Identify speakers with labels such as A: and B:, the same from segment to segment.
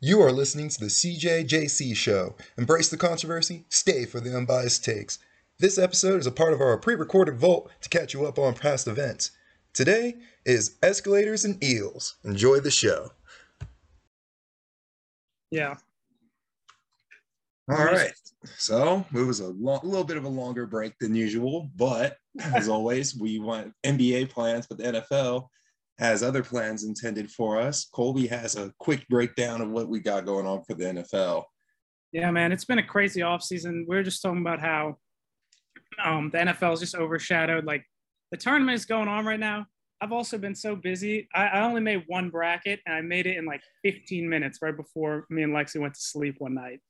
A: You are listening to the CJJC show. Embrace the controversy, stay for the unbiased takes. This episode is a part of our pre recorded vault to catch you up on past events. Today is Escalators and Eels. Enjoy the show.
B: Yeah.
C: All right. So it was a little bit of a longer break than usual, but as always, we want NBA plans, but the NFL has other plans intended for us. Colby has a quick breakdown of what we got going on for the NFL.
B: Yeah, man, it's been a crazy offseason. We are just talking about how um, the NFL is just overshadowed. Like the tournament is going on right now. I've also been so busy. I, I only made one bracket and I made it in like 15 minutes right before me and Lexi went to sleep one night.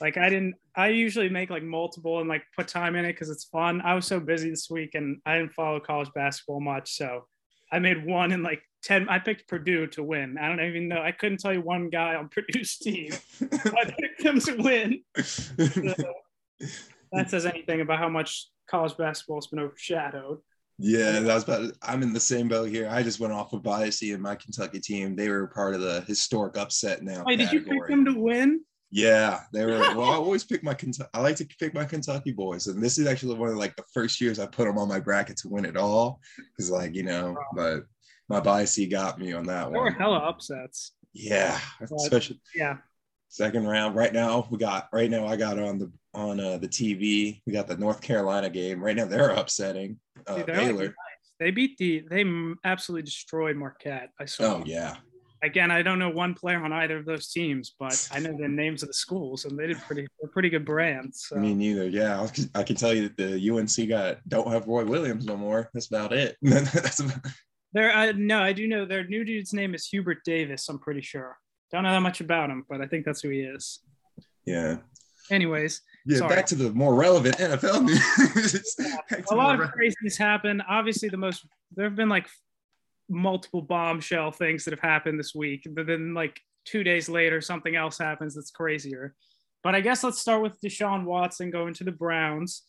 B: Like I didn't. I usually make like multiple and like put time in it because it's fun. I was so busy this week and I didn't follow college basketball much, so I made one in like 10. I picked Purdue to win. I don't even know. I couldn't tell you one guy on Purdue's team. I picked them to win. So that says anything about how much college basketball has been overshadowed.
C: Yeah, that's about. I'm in the same boat here. I just went off of biasy and my Kentucky team. They were part of the historic upset now.
B: Wait, did you pick them to win?
C: Yeah, they were. Well, I always pick my Kentucky. I like to pick my Kentucky boys, and this is actually one of like the first years I put them on my bracket to win it all. Because like you know, but my biasy got me on that
B: There were
C: one.
B: hella upsets.
C: Yeah, especially
B: Yeah.
C: second round. Right now, we got. Right now, I got on the on uh, the TV. We got the North Carolina game. Right now, they're upsetting uh,
B: Dude, they're
C: Baylor.
B: nice. They beat the. They absolutely destroyed Marquette. I saw.
C: Oh yeah,
B: Again, I don't know one player on either of those teams, but I know the names of the schools, and they did pretty. They're pretty good brands. So.
C: me neither. Yeah, I can- tell you that the UNC got don't have Roy Williams no more. That's about it. That's about,
B: There, I no, I do know their new dude's name is Hubert Davis. I'm pretty sure. Don't know that much about him, but I think that's who he is.
C: yeah.
B: Anyways,
C: Yeah,
B: Sorry.
C: back to the more relevant NFL news. To
B: a lot of crazies happen. Obviously, the most there have been like multiple bombshell things that have happened this week, but then like two days later, something else happens that's crazier. But I guess let's start with Deshaun Watson going to the Browns.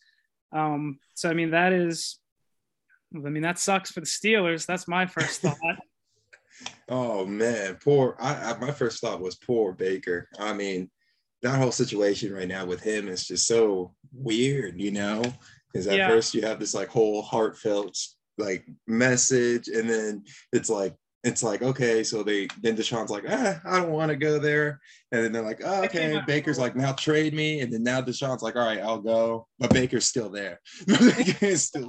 B: Um, so I mean that is, I mean that sucks for the Steelers. That's my first thought.
C: Oh man, poor. I, I my first thought was poor Baker. I mean, that whole situation right now with him is just so weird, you know. Because at
B: Yeah.
C: first you have this like whole heartfelt like message, and then it's like it's like okay, so they then Deshaun's like, ah, I don't want to go there, and then they're like, oh, okay, Baker's like, now trade me, and then now Deshaun's like, all right, I'll go, but Baker's still there. Still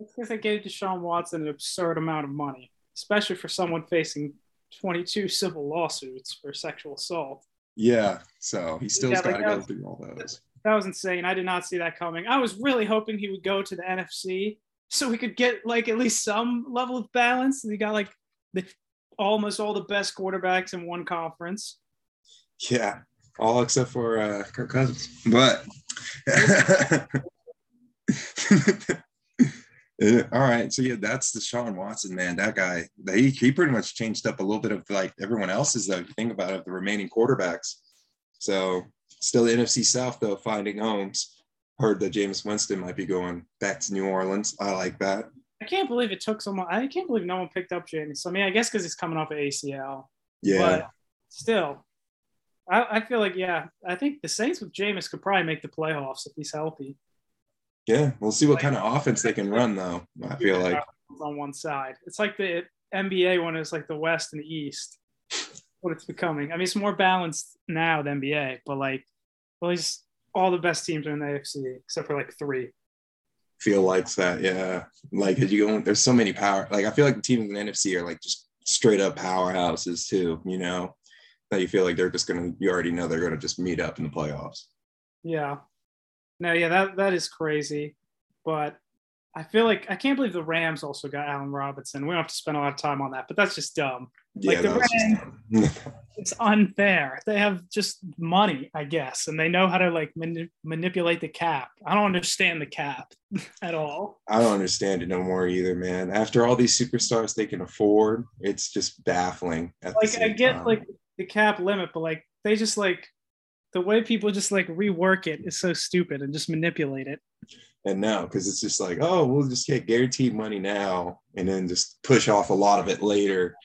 B: It's because they gave Deshaun Watson an absurd amount of money, especially for someone facing 22 civil lawsuits for sexual assault.
C: yeah. So he still's
B: Yeah,
C: got to go
B: that-
C: through all those.
B: That was insane. I did not see that coming. I was really hoping he would go to the NFC so we could get like at least some level of balance. We got like the almost all the best quarterbacks in one conference.
C: Yeah, all except for uh, Kirk Cousins. But all right, so yeah, that's Deshaun Watson, man. That guy, he he pretty much changed up a little bit of like everyone else's. Though, think about it, the remaining quarterbacks. So still the NFC South though, finding homes. Heard that Jameis Winston might be going back to New Orleans. I like that.
B: I can't believe it took so someone. I can't believe no one picked up Jameis. I mean, I guess because he's coming off of ACL.
C: Yeah,
B: But still, I, I feel like yeah. I think the Saints with Jameis could probably make the playoffs if he's healthy.
C: yeah. We'll see what kind of offense they can run though. I feel like
B: on one side. It's like the NBA one is like the West and the East. What it's becoming. I mean, it's more balanced now than NBA, but like, at least all the best teams are in the AFC except for like three.
C: feel like that. Yeah. Like you go, there's so many power. Like I feel like the teams in the NFC are like just straight up powerhouses too, you know, that you feel like they're just gonna you already know they're gonna just meet up in the playoffs.
B: Yeah. No, yeah, that that is crazy, but I feel like I can't believe the Rams also got Allen Robinson. We don't have to spend a lot of time on that, but that's just dumb.
C: Yeah,
B: the
C: that was just.
B: It's unfair. They have just money, I guess, and they know how to like mani- manipulate the cap. I don't understand the cap at all.
C: I don't understand it no more either, man. After all these superstars they can afford, it's just baffling.
B: Like I get
C: time.
B: like the cap limit, but like they just like the way people just like rework it is so stupid and just manipulate it.
C: and now because it's just like, oh, we'll just get guaranteed money now and then just push off a lot of it later.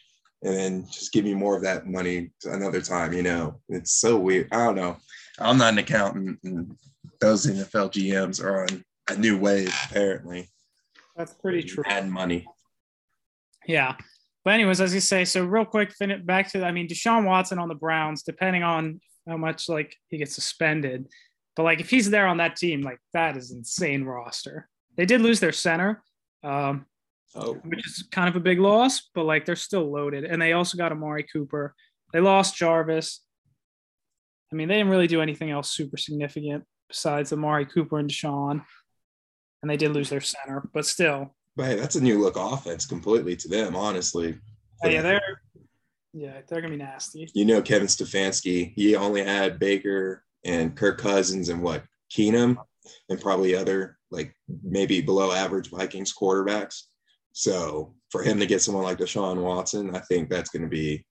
C: And then just give me more of that money another time. You know, it's so weird. I don't know. I'm not an accountant, and those NFL GMs are on a new wave apparently.
B: That's pretty true.
C: And money.
B: Yeah. But anyways, as you say, so real quick, fin- back to I mean Deshaun Watson on the Browns, depending on how much like he gets suspended, but like if he's there on that team, like that is insane roster. They did lose their center, um,
C: Oh,
B: which is kind of a big loss, but like they're still loaded, and they also got Amari Cooper. They lost Jarvis. I mean, they didn't really do anything else super significant besides Amari Cooper and Deshaun, and they did lose their center, but still,
C: but hey, that's a new look offense completely to them, honestly.
B: Oh, yeah, they're yeah, they're gonna be nasty.
C: you know Kevin Stefanski, he only had Baker and Kirk Cousins and what Keenum and probably other like maybe below average Vikings quarterbacks. So for him to get someone like Deshaun Watson, I think that's going to be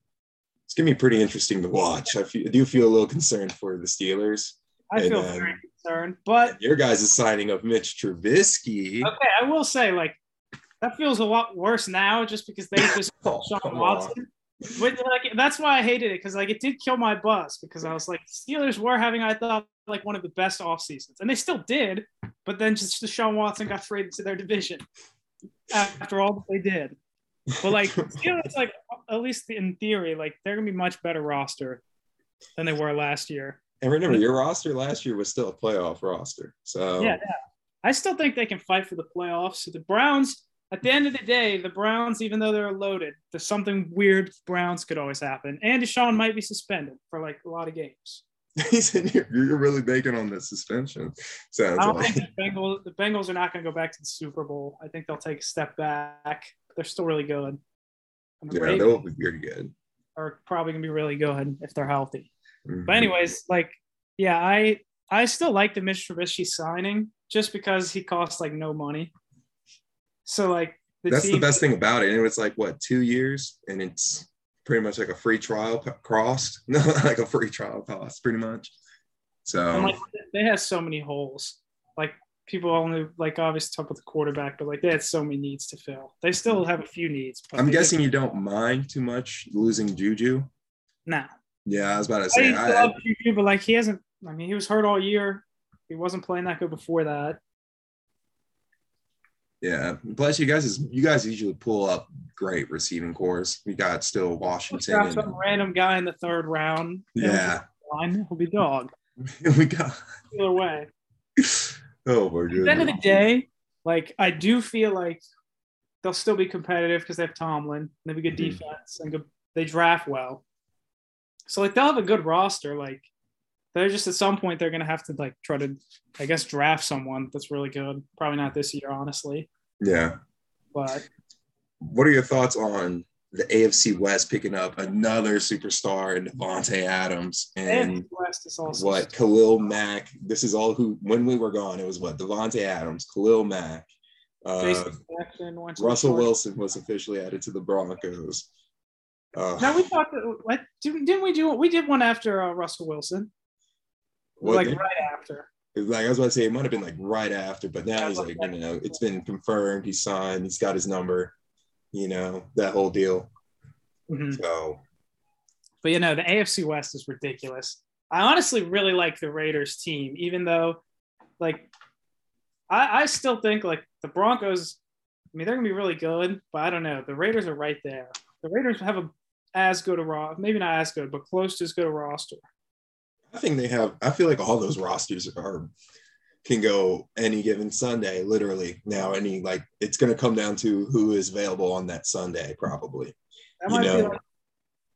C: it's going to be pretty interesting to watch. I, feel, I do feel a little concerned for the Steelers.
B: I
C: And
B: feel very concerned, but
C: Your guys is signing of Mitch Trubisky.
B: okay, I will say like that feels a lot worse now just because they just
C: Oh,
B: Sean. Watson. But like that's why I hated it because like it did kill my buzz because I was like Steelers were having I thought like one of the best off seasons and they still did, but then just Deshaun Watson got traded to their division after all that they did. But like Steelers, like at least in theory, like they're gonna be much better roster than they were last year.
C: And remember, your roster last year was still a playoff roster. So
B: Yeah, yeah. I still think they can fight for the playoffs. The Browns, at the end of the day, the Browns, even though they're loaded, there's something weird. Browns could always happen, and Deshaun might be suspended for like a lot of games.
C: he said you're, you're really banking on the suspension. Sounds
B: I don't
C: like.
B: think the Bengals, the Bengals are not going to go back to the Super Bowl. I think they'll take a step back. They're still really good. And the
C: Yeah,
B: Ravens
C: they'll be pretty good.
B: are probably going to be really good if they're healthy.
C: Mhm.
B: But anyways, like, yeah, I I still like the Mitch Trubisky signing just because he costs like no money. So like the
C: that's the best thing about it. And it's like what two years, and it's pretty much like a free trial co- cost, no, like a free trial cost, pretty much. So
B: like they have so many holes. Like people only like obviously talk about the quarterback, but like they had so many needs to fill. They still have a few needs. But
C: I'm guessing you don't mind too much losing Juju.
B: no.
C: Yeah, I was about to say.
B: to
C: I,
B: love Juju, but like he hasn't. I mean, he was hurt all year. He wasn't playing that good before that.
C: Yeah. Plus, you guys is you guys usually pull up great receiving cores. We got still Washington. And,
B: some random guy in the third round.
C: yeah,
B: Line. He'll be dog.
C: we got.
B: Either way.
C: Oh my
B: At the end of the day, like I do feel like they'll still be competitive because they have Tomlin. They have a good
C: Mhm.
B: defense and good, they draft well. So like they'll have a good roster. Like they're just at some point they're gonna have to like try to, I guess, draft someone that's really good. Probably not this year, honestly.
C: Yeah.
B: But
C: What are your thoughts on the AFC West picking up another superstar in Davante Adams and
B: AFC West is also
C: what Khalil Mack? This is all who when we were gone. It was what Davante Adams, Khalil Mack, uh,
B: Jackson, went to the
C: Russell Wilson was officially added to the Broncos. Uh,
B: No, we talked. What didn't didn't we do? We did one after uh, Russell Wilson.
C: What
B: like right after.
C: like I was about to say, it might have been like right after, but now he's like, you know, it's been confirmed. He's signed. He's got his number. You know that whole deal.
B: Mhm.
C: So
B: But you know, the AFC West is ridiculous. I honestly really like the Raiders team, even though, like, I, I still think like the Broncos. I mean, they're gonna be really good, but I don't know. The Raiders are right there. The Raiders have a as good a roster, maybe not as good, but close to as good a roster.
C: I think they have. I feel like all those rosters are can go any given Sunday, literally. Now, any like it's going to come down to who is available on that Sunday, probably.
B: That
C: You know.
B: like,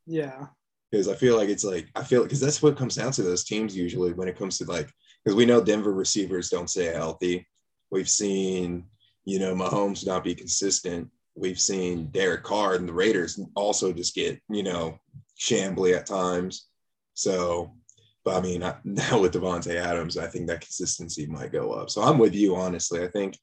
B: yeah,
C: Because I feel like it's like I feel because that's what comes down to those teams usually when it comes to like because we know Denver receivers don't stay healthy. We've seen you know Mahomes not be consistent. We've seen Derek Carr and the Raiders also just get you know shambly at times. So, but I mean now with Davante Adams, I think that consistency might go up. So I'm with you honestly. I think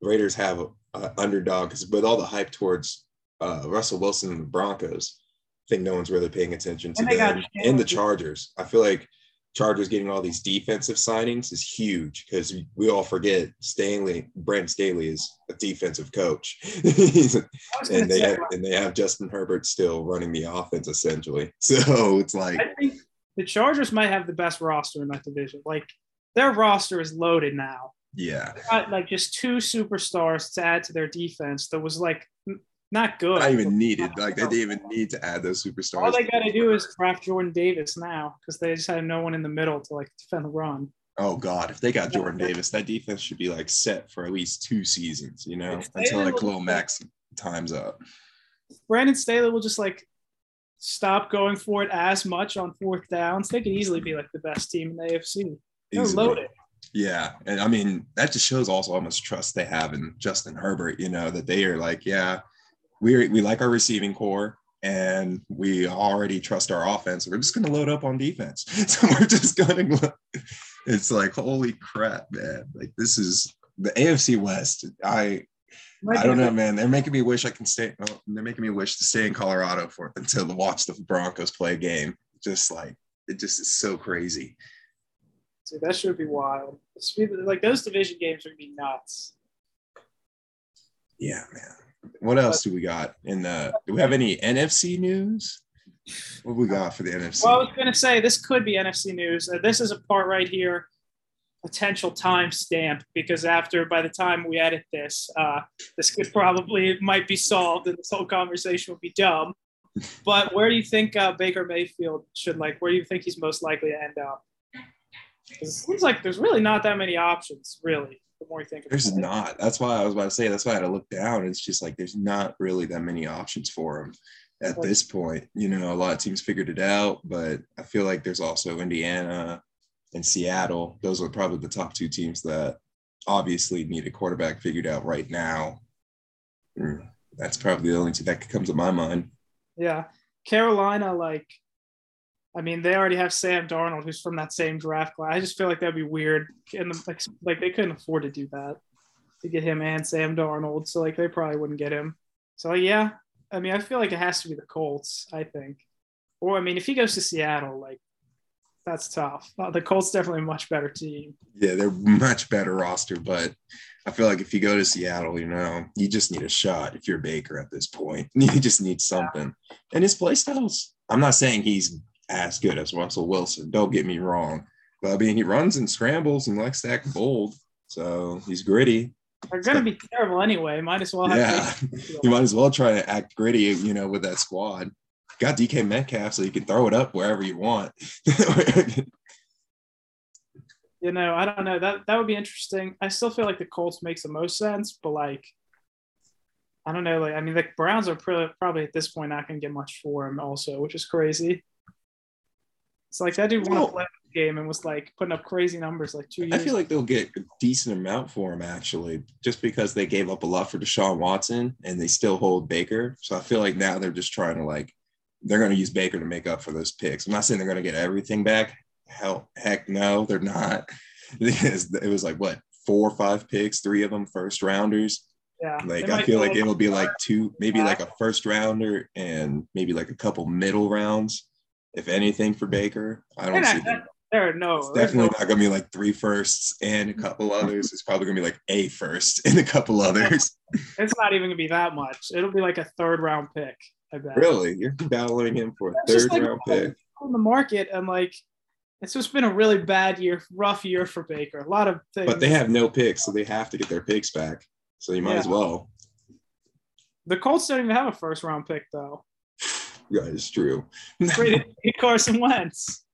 C: Raiders have a, a underdog because with all the hype towards uh, Russell Wilson and the Broncos, I think no one's really paying attention to
B: And they
C: them and the Chargers. I feel like Chargers getting all these defensive signings is huge because we all forget Stanley, Brandon Staley is a defensive coach, and they have, and they have Justin Herbert still running the offense essentially. So it's like
B: I think the Chargers might have the best roster in that division. Like their roster is loaded now.
C: Yeah,
B: got like just two superstars to add to their defense. That was like not good.
C: Not even needed. Like they didn't even need to add those superstars.
B: All they got to do is draft Jordan Davis now because they just had no one in the middle to like defend the run.
C: Oh God, if they got Jordan Davis, that defense should be like set for at least two seasons. You know, until like Khalil Mack's times up.
B: Brandon Staley will just like stop going for it as much on fourth downs. They could easily be like the best team in the AFC. They're easily. loaded.
C: Yeah. And I mean, that just shows also how much trust they have in Justin Herbert, you know, that they are like, yeah, we we like our receiving core and we already trust our offense. We're just going to load up on defense. So we're just going to. It's like holy crap, man! Like this is the AFC West. I I don't know, man. They're making me wish I can stay. Oh, they're making me wish to stay in Colorado for until to watch the Broncos play a game. Just like it just is so crazy.
B: Dude, that should be wild. Like those division games would be nuts.
C: Yeah, man. What else do we got in the? Do we have any NFC news? What we got for the NFC?
B: Well, I was going to say this could be NFC news. Uh, this is a part right here, potential time stamp, because after by the time we edit this, uh, this could probably it might be solved, and this whole conversation would be dumb. But where do you think uh, Baker Mayfield should like? Where do you think he's most likely to end up? It seems like there's really not that many options, really the more you think
C: there's not that's why i was about to say that's why i had to look down it's just like there's not really that many options for him at this point you know a lot of teams figured it out but i feel like there's also indiana and seattle those are probably the top two teams that obviously need a quarterback figured out right now hmm, that's probably the only two that comes to my mind
B: yeah carolina like I mean, they already have Sam Darnold, who's from that same draft class. I just feel like that'd be weird, and like, like they couldn't afford to do that to get him and Sam Darnold. So like they probably wouldn't get him. So yeah, I mean, I feel like it has to be the Colts. I think, or I mean, if he goes to Seattle, like that's tough. Uh, the Colts definitely a much better team.
C: Yeah, they're much better roster, but I feel like if you go to Seattle, you know, you just need a shot. If you're Baker at this point, you just need something. Yeah. And his play styles. I'm not saying he's as good as Russell Wilson. Don't get me wrong. But I mean, he runs and scrambles and likes to act bold. So he's gritty.
B: They're going to be terrible anyway. Might as well.
C: yeah. you might as well try to act gritty, you know, with that squad. Got DK Metcalf so you can throw it up wherever you want.
B: you know, I don't know. That that would be interesting. I still feel like the Colts makes the most sense, but like, I don't know. Like, I mean, the Browns are probably at this point not going to get much for him, also, which is crazy. It's like that dude won well, a game and was like putting up crazy numbers like two years.
C: I feel like they'll get a decent amount for him actually, just because they gave up a lot for Deshaun Watson and they still hold Baker. So I feel like now they're just trying to like they're going to use Baker to make up for those picks. I'm not saying they're going to get everything back. Hell, heck no, they're not. it was like what four or five picks, three of them first rounders.
B: Yeah.
C: Like I feel like it'll be like two, maybe like a first rounder and maybe like a couple middle rounds if anything, for Baker. I don't see them.
B: There, are no,
C: it's definitely no. not gonna be like three firsts and a couple others. It's probably gonna be like a first and a couple others.
B: It's not even gonna be that much. It'll be like a third round pick. I bet.
C: Really, you're battling him for a third like round pick
B: on the market, and like it's just been a really bad year, rough year for Baker. A lot of things.
C: But they have no picks, so they have to get their picks back. So you might yeah. as well.
B: The Colts don't even have a first round pick though.
C: Yeah, it's true.
B: Carson Wentz.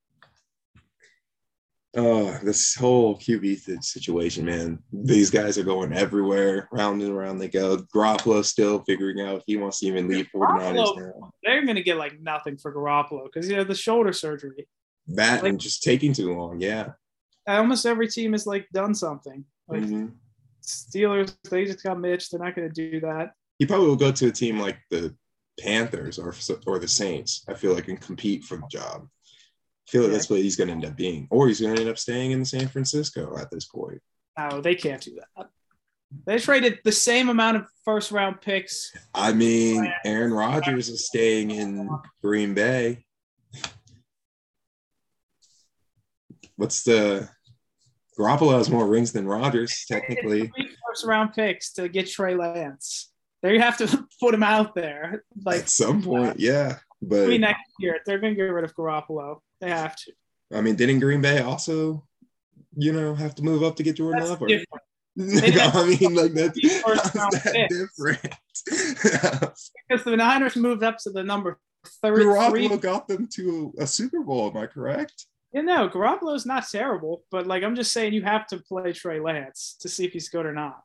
C: Oh, this whole QB situation, man. These guys are going everywhere, round and around they go. Garoppolo still figuring out if he wants to even leave 49ers now.
B: They're going to get like nothing for Garoppolo because you know the shoulder surgery.
C: That like, and just taking too long, yeah.
B: Almost every team has like done something. Like mm-hmm. Steelers, they just got Mitch. They're not going to do that.
C: He probably will go to a team like the Panthers or or the Saints. I feel like and compete for the job. I feel like that's what he's going to end up being, or he's going to end up staying in San Francisco at this point.
B: No, they can't do that. They traded the same amount of first round picks.
C: I mean, Aaron Rodgers is staying in Green Bay. what's the Garoppolo has more rings than Rodgers, technically.
B: First round picks to get Trey Lance. There you have to put him out there. Like
C: At some point, yeah. But
B: maybe next year, they're gonna get rid of Garoppolo. They have to.
C: I mean, didn't Green Bay also, you know, have to move up to get Jordan
B: That's
C: Love? Or-
B: different
C: I mean, like that's
B: Three first
C: how's
B: round
C: that different.
B: because the Niners moved up to the number thirty-three.
C: Garoppolo got them to a Super Bowl. Am I correct?
B: Yeah, no, Garoppolo's not terrible, but like I'm just saying, you have to play Trey Lance to see if he's good or not.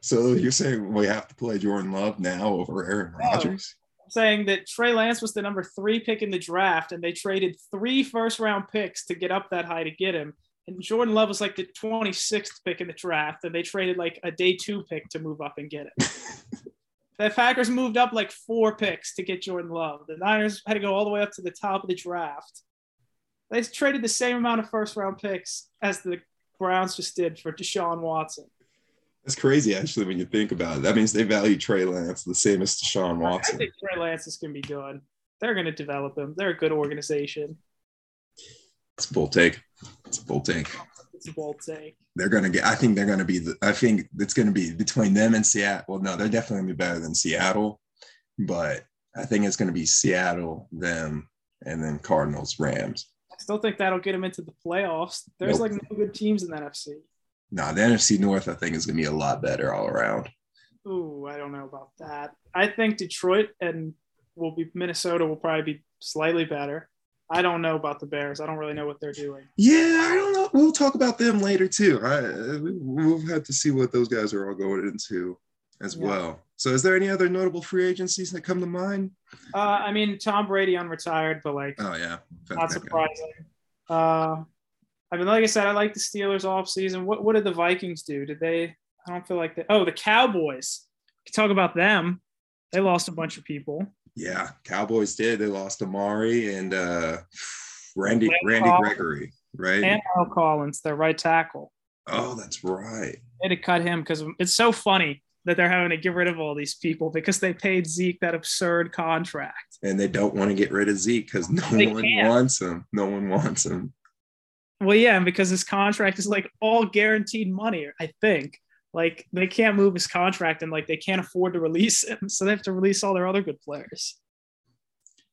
C: So you're saying we have to play Jordan Love now over Aaron Rodgers?
B: Saying that Trey Lance was the number three pick in the draft, and they traded three first round picks to get up that high to get him. And Jordan Love was like the 26th pick in the draft, and they traded like a day two pick to move up and get him. the Packers moved up like four picks to get Jordan Love. The Niners had to go all the way up to the top of the draft. They traded the same amount of first round picks as the Browns just did for Deshaun Watson.
C: That's crazy, actually, when you think about it. That means they value Trey Lance the same as Deshaun
B: I
C: Watson.
B: think Trey Lance is going to be good. They're going to develop him. They're a good organization.
C: It's a bold take. It's a bold take.
B: It's a bold take.
C: They're gonna get. I think they're gonna be. The, I think it's gonna be between them and Seattle. Well, no, they're definitely gonna be better than Seattle, but I think it's gonna be Seattle, them, and then Cardinals, Rams.
B: I still think that'll get them into the playoffs. There's
C: Nope.
B: like no good teams in that NFC.
C: No, the NFC North, I think, is gonna be a lot better all around.
B: Ooh, I don't know about that. I think Detroit and will be Minnesota will probably be slightly better. I don't know about the Bears. I don't really know what they're doing.
C: Yeah, I don't know. We'll talk about them later too. I, we- we'll have to see what those guys are all going into as
B: Yeah.
C: well. So, is there any other notable free agencies that come to mind?
B: Uh, I mean, Tom Brady unretired, but like
C: Oh yeah,
B: not surprising. Uh, I mean, like I said, I like the Steelers off season. What what did the Vikings do? Did they? I don't feel like they. Oh, the Cowboys. We can talk about them. They lost a bunch of people.
C: Yeah, Cowboys did. They lost Amari and uh, Randy
B: Lance
C: Randy
B: Collins.
C: Gregory, right?
B: And Al Collins, their right tackle.
C: oh, that's right.
B: They had to cut him because it's so funny that they're having to get rid of all these people because they paid Zeke that absurd contract.
C: And they don't want to get rid of Zeke because no
B: They
C: one
B: can't.
C: wants him. No one wants him.
B: Well, yeah, and because his contract is like all guaranteed money, I think. Like they can't move his contract and like they can't afford to release him. So they have to release all their other good players.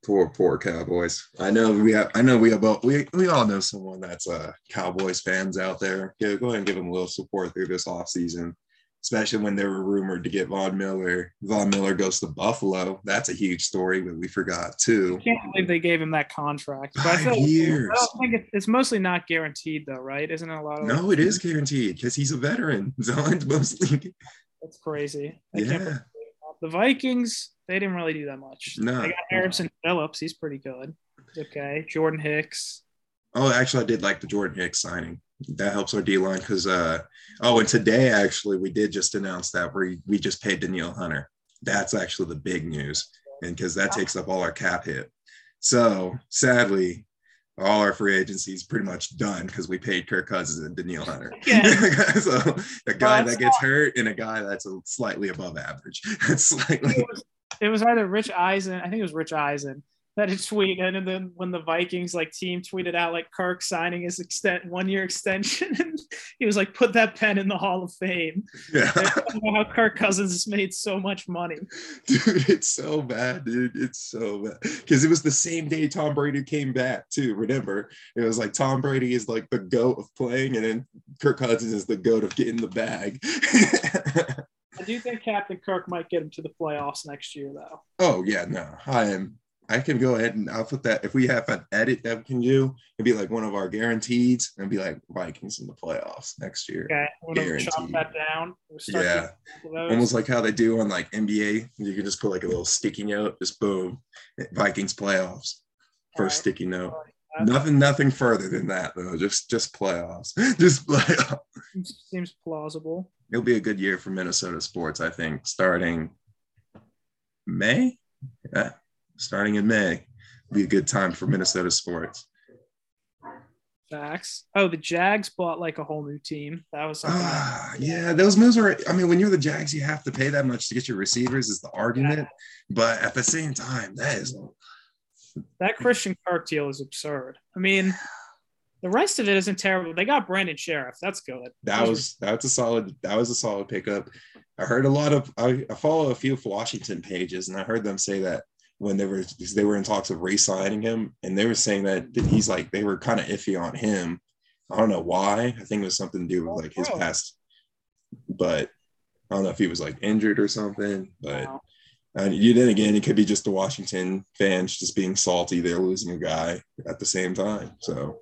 C: Poor, poor Cowboys. I know we have. I know we have. both- We we all know someone that's uh Cowboys fans out there. Go go ahead and give them a little support through this off season, especially when they were rumored to get Von Miller. Von Miller goes to Buffalo. That's a huge story, but we forgot too.
B: I can't believe they gave him that contract. But I
C: Five
B: like-
C: years.
B: I don't think it, it's mostly not guaranteed though, right? Isn't it a lot of
C: No, it is guaranteed because he's a veteran. So it's mostly
B: That's crazy. I can't
C: yeah.
B: the Vikings, they didn't really do that much.
C: No.
B: They got Harrison Phillips. He's pretty good. Okay. Jordan Hicks.
C: Oh, actually, I did like the Jordan Hicks signing. That helps our D line because uh oh, and today actually we did just announce that we we just paid Danielle Hunter. That's actually the big news, and because that takes up all our cap hit. So sadly, all our free agency is pretty much done because we paid Kirk Cousins and Danielle Hunter.
B: Yeah.
C: so a guy
B: that's
C: that gets hurt and a guy that's a slightly above average. That's slightly
B: It was, it was either Rich Eisen, I think it was Rich Eisen, that had tweeted, and then when the Vikings like team tweeted out like Kirk signing his extent one year extension, and he was like, "Put that pen in the Hall of Fame."
C: yeah.
B: I don't know how Kirk Cousins has made so much money.
C: Dude, it's so bad, dude. It's so bad. Because it was the same day Tom Brady came back, too. Remember? It was like Tom Brady is like the goat of playing, and then Kirk Cousins is the goat of getting the bag.
B: I do think Captain Kirk might get him to the playoffs next year, though.
C: oh, yeah, no. I am I can go ahead and I'll put that if we have an edit that we can do, it'd be like one of our guaranteed and be like Vikings in the playoffs next year.
B: Okay, gonna chop that down. We'll
C: Yeah. Almost like how they do on like NBA. You can just put like a little sticky note, just boom, Vikings playoffs. First
B: Alright.
C: sticky note.
B: Uh,
C: Nothing, nothing further than that though. Just, just playoffs. Just playoffs.
B: seems- Seems plausible.
C: It'll be a good year for Minnesota sports. I think starting May. Yeah, starting in May, be a good time for Minnesota sports.
B: Facts. Oh, the Jags bought like a whole new team. That was something.
C: Ah, yeah, those moves are. I mean, when you're the Jags, you have to pay that much to get your receivers. Is the argument, but at the same time, that is
B: that Christian Kirk deal is absurd. I mean, The rest of it isn't terrible. They got Brandon Scherff. That's good.
C: That was that's a solid that was a solid pickup. I heard a lot of I, I follow a few Washington pages and I heard them say that when they were they were in talks of re-signing him and they were saying that he's like they were kind of iffy on him. I don't know why. I think it was something to do with like his
B: Oh.
C: past, but I don't know if he was like injured or something. But
B: Wow.
C: and you then again, it could be just the Washington fans just being salty. They're losing a guy at the same time. So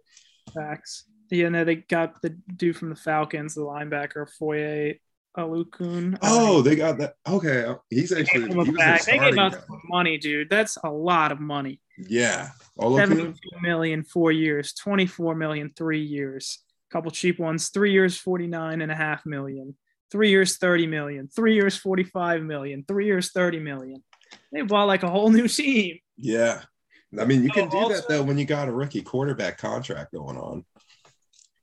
B: Facts. Yeah, no, they got the dude from the Falcons, the linebacker, Foye Oluokun.
C: oh, they got that. Okay, he's actually he was
B: back. They gave
C: starting
B: out
C: guy.
B: some money, dude. That's a lot of money.
C: Yeah, Oluokun.
B: 72 million four years, 24 million three years. A Couple cheap ones, three years, 49 and a half Three years, 30 million, three years, 45 million, three years, 30 million. They bought like a whole new team.
C: Yeah. I mean, you
B: Oh,
C: can do
B: also-
C: that though when you got a rookie quarterback contract going on.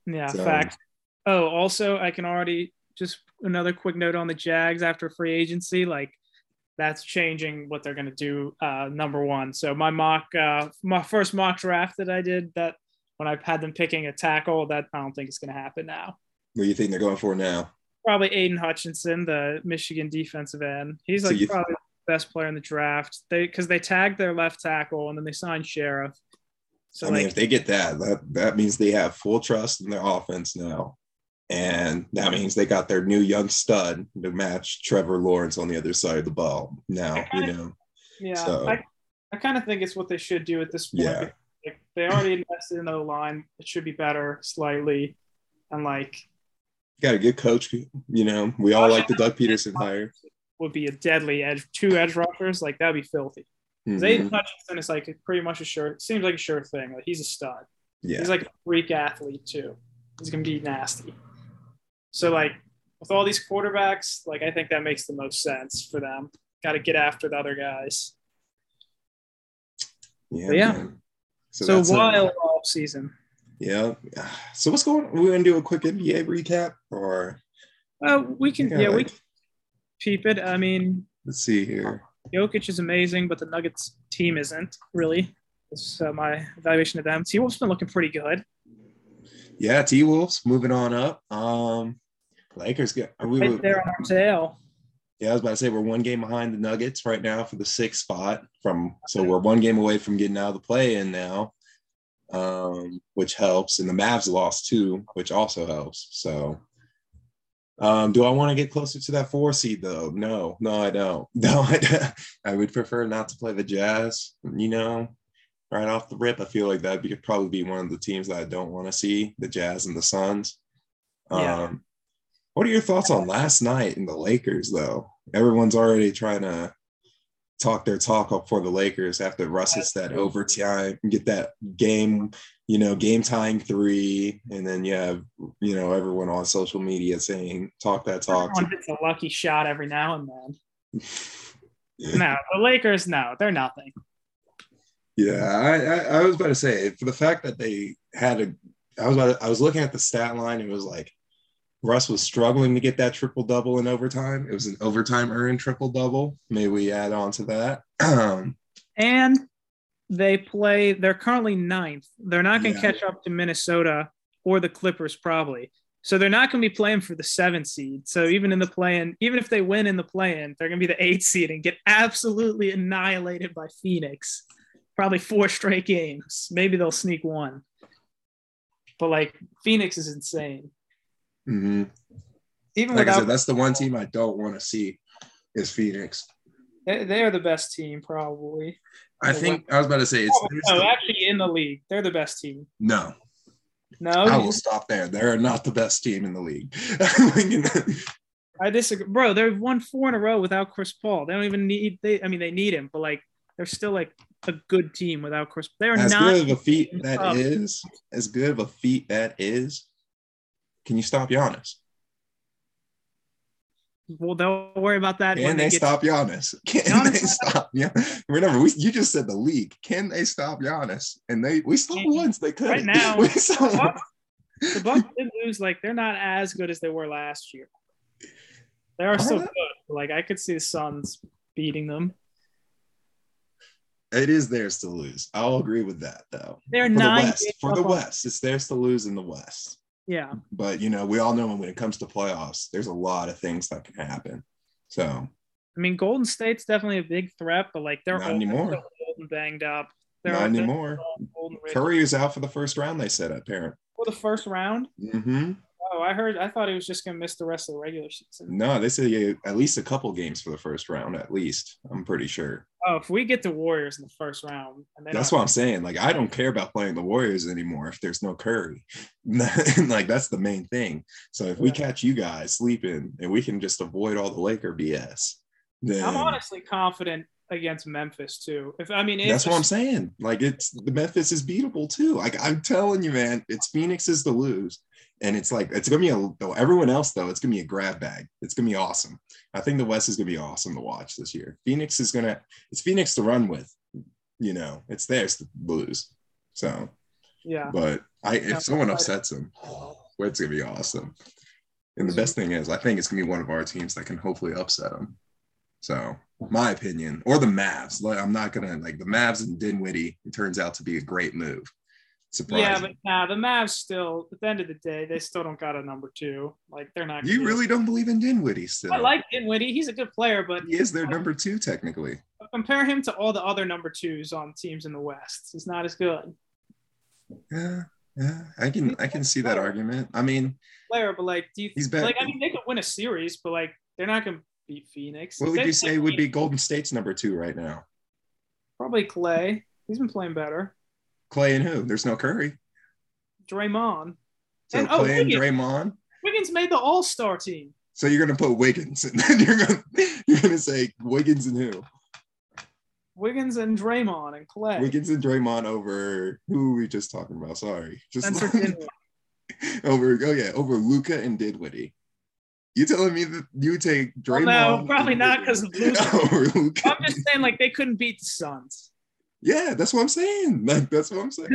B: Yeah,
C: So-
B: fact. Oh, also, I can already just another quick note on the Jags after free agency. Like, that's changing what they're going to do. Uh, number one. So my mock, uh, my first mock draft that I did, that when I've had them picking a tackle, that I don't think it's going to happen now.
C: What do you think they're going for now?
B: Probably Aidan Hutchinson, the Michigan defensive end. He's
C: So
B: like
C: you-
B: probably the best player in the draft. They because they tagged their left tackle and then they signed Scherff. So
C: I mean, if they get that, that that means they have full trust in their offense now. And that means they got their new young stud to match Trevor Lawrence on the other side of the ball. Now, you know.
B: Yeah,
C: So-
B: I, I kind of think it's what they should do at this point.
C: Yeah.
B: Like, they already invested in the line. It should be better slightly. And like
C: Got a good coach, you know. We all like the Doug Pederson hire.
B: would be a deadly edge, two edge rushers, like that'd be filthy.
C: Mhm.
B: Aidan Hutchinson is like pretty much a sure seems like a sure thing. Like he's a stud.
C: Yeah.
B: He's like a freak athlete too. He's gonna be nasty. So like with all these quarterbacks, like I think that makes the most sense for them. Got to get after the other guys.
C: yeah.
B: But yeah.
C: man.
B: So,
C: that's a-
B: wild off season.
C: yeah. So what's going on? We're gonna do a quick NBA recap or
B: Uh, we can,
C: Yeah,
B: yeah, we
C: like-
B: can peep it. I mean,
C: let's see here.
B: Jokic is amazing, but the Nuggets team isn't really. It's uh, my evaluation of them. T Wolf's been looking pretty good.
C: Yeah, T Wolves moving on up. Um Lakers get are we
B: Right there on our tail.
C: Yeah, I was about to say we're one game behind the Nuggets right now for the sixth spot. From so we're one game away from getting out of the play-in now, um, which helps. And the Mavs lost two, which also helps. So, um, do I want to get closer to that four seed though? No, no, I don't. No, I, don't. I would prefer not to play the Jazz. You know, right off the rip, I feel like that'd be probably be one of the teams that I don't want to see the Jazz and the Suns.
B: Yeah.
C: Um, what are your thoughts on last night in the Lakers, though? Everyone's already trying to talk their talk up for the Lakers after Russ hits that overtime, get that game, you know, game tying three, and then you have, you know, everyone on social media saying talk that talk.
B: Everyone hits a lucky shot every now and then. No, the Lakers, no, they're nothing.
C: Yeah, I, I, I was about to say for the fact that they had a, I was about to, I was looking at the stat line. And it was like Russ was struggling to get that triple double in overtime. It was an overtime earned triple double. May we add on to that. Um,
B: And they play, they're currently ninth. They're not going to
C: Yeah.
B: catch up to Minnesota or the Clippers, probably. So they're not going to be playing for the seventh seed. So even in the play-in, even if they win in the play-in, they're going to be the eighth seed and get absolutely annihilated by Phoenix. Probably four straight games. Maybe they'll sneak one. But like Phoenix is insane.
C: mhm.
B: Even
C: Like I said, that's the one team I don't want to see is Phoenix.
B: they, they are the best team, probably.
C: I think I was about to say it's
B: Oh, no,
C: the-
B: actually in the league, they're the best team.
C: no.
B: No,
C: I will stop there. They're not the best team in the league.
B: I disagree, bro. They've won four in a row without Chris Paul. They don't even need. They, I mean, they need him, but like, they're still like a good team without Chris. They are
C: as
B: not.
C: good of a feat that
B: up.
C: is, as good of a feat that is, can you stop Giannis?
B: Well, don't worry about that.
C: Can
B: when
C: they,
B: they get,
C: stop Giannis? Can
B: Giannis-
C: they stop? Yeah. Remember, we, you just said the league. Can they stop Giannis? And they we
B: Can't-
C: once they could.
B: right now,
C: we saw
B: the. Bucks, the Bucks did lose. Like, they're not as good as they were last year. They are still
C: they?
B: good. Like, I could see the Suns beating them.
C: It is theirs to lose. I'll agree with that, though.
B: They're
C: For the. West, for the West, it's theirs to lose in the West.
B: Yeah.
C: But you know, we all know when it comes to playoffs, there's a lot of things that can happen. So
B: I mean, Golden State's definitely a big threat, but like they're
C: Not
B: old,
C: anymore.
B: they're old and banged up. They're
C: not anymore. Curry is out for the first round. They said apparent.
B: for the first round.
C: hmm
B: Oh, I heard. I thought he was just gonna miss the rest of the regular season.
C: No, they said yeah, at least a couple games for the first round. At least I'm pretty sure.
B: Oh, if we get the Warriors in the first round,
C: That's what I'm saying. Like I don't care about playing the Warriors anymore if there's no Curry. like that's the main thing. So if we
B: Yeah.
C: catch you guys sleeping and we can just avoid all the Laker BS, then
B: I'm honestly confident against Memphis too. If I mean,
C: That's what I'm saying. Like it's the Memphis is beatable too. Like I'm telling you, man, it's Phoenix's to lose. And it's like it's gonna be a though everyone else though, it's gonna be a grab bag. It's gonna be awesome. I think the West is gonna be awesome to watch this year. Phoenix is gonna it's Phoenix to run with, you know, it's theirs to lose. So,
B: Yeah.
C: but I if someone upsets them, it's gonna be awesome. And the best thing is, I think it's gonna be one of our teams that can hopefully upset them. So, my opinion, or the Mavs. Like, I'm not gonna like the Mavs and Dinwiddie. It turns out to be a great move.
B: Yeah, but nah, the Mavs still. At the end of the day, they still don't got a number two. Like they're not.
C: you really don't believe in Dinwiddie still.
B: I like Dinwiddie. He's a good player, but
C: he is their number two technically.
B: compare him to all the other number twos on teams in the West. He's not as good
C: Yeah, yeah. I can I can see that argument. I mean,
B: player, but like, do you
C: He's better-
B: like? I mean, they could win a series, but like, they're not gonna beat Phoenix.
C: what would you say would be Golden State's number two right now?
B: probably Clay? He's been playing better.
C: Clay and who? There's no Curry.
B: Draymond.
C: So
B: And- oh,
C: Clay and
B: Wiggins.
C: Draymond.
B: Wiggins made the All Star team.
C: So you're gonna put Wiggins, and then you're gonna you're gonna say Wiggins and who?
B: Wiggins and Draymond and Clay.
C: Wiggins and Draymond over who were we just talking about? Sorry, just over oh yeah over Luka and Dinwiddie. You telling me that you take
B: Well,
C: Draymond?
B: no, probably not because of
C: Dinwiddie
B: Luka.
C: over Luka?
B: I'm just saying, like, they couldn't beat the Suns.
C: Yeah, that's what I'm saying. Like that's what I'm saying.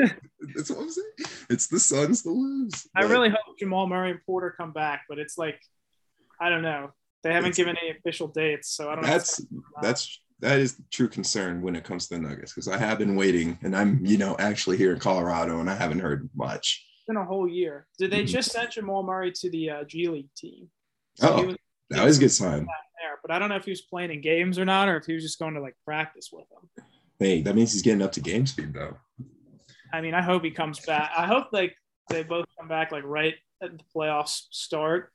C: that's what I'm saying. It's the Suns to lose.
B: I
C: But
B: really hope Jamal Murray and Porter come back, but it's like, I don't know. They haven't given any official dates, so I don't know.
C: that's that's that is the true concern when it comes to the Nuggets because I have been waiting and I'm you know actually here in Colorado and I haven't heard much.
B: It's been a whole year. Did they
C: Mhm.
B: just send Jamal Murray to the uh, G League team? So
C: Oh,
B: was
C: that was a good sign.
B: there, but I don't know if he was playing in games or not, or if he was just going to like practice with them.
C: Hey, that means he's getting up to game speed though.
B: I mean, I hope he comes back. I hope like they both come back like right at the playoffs start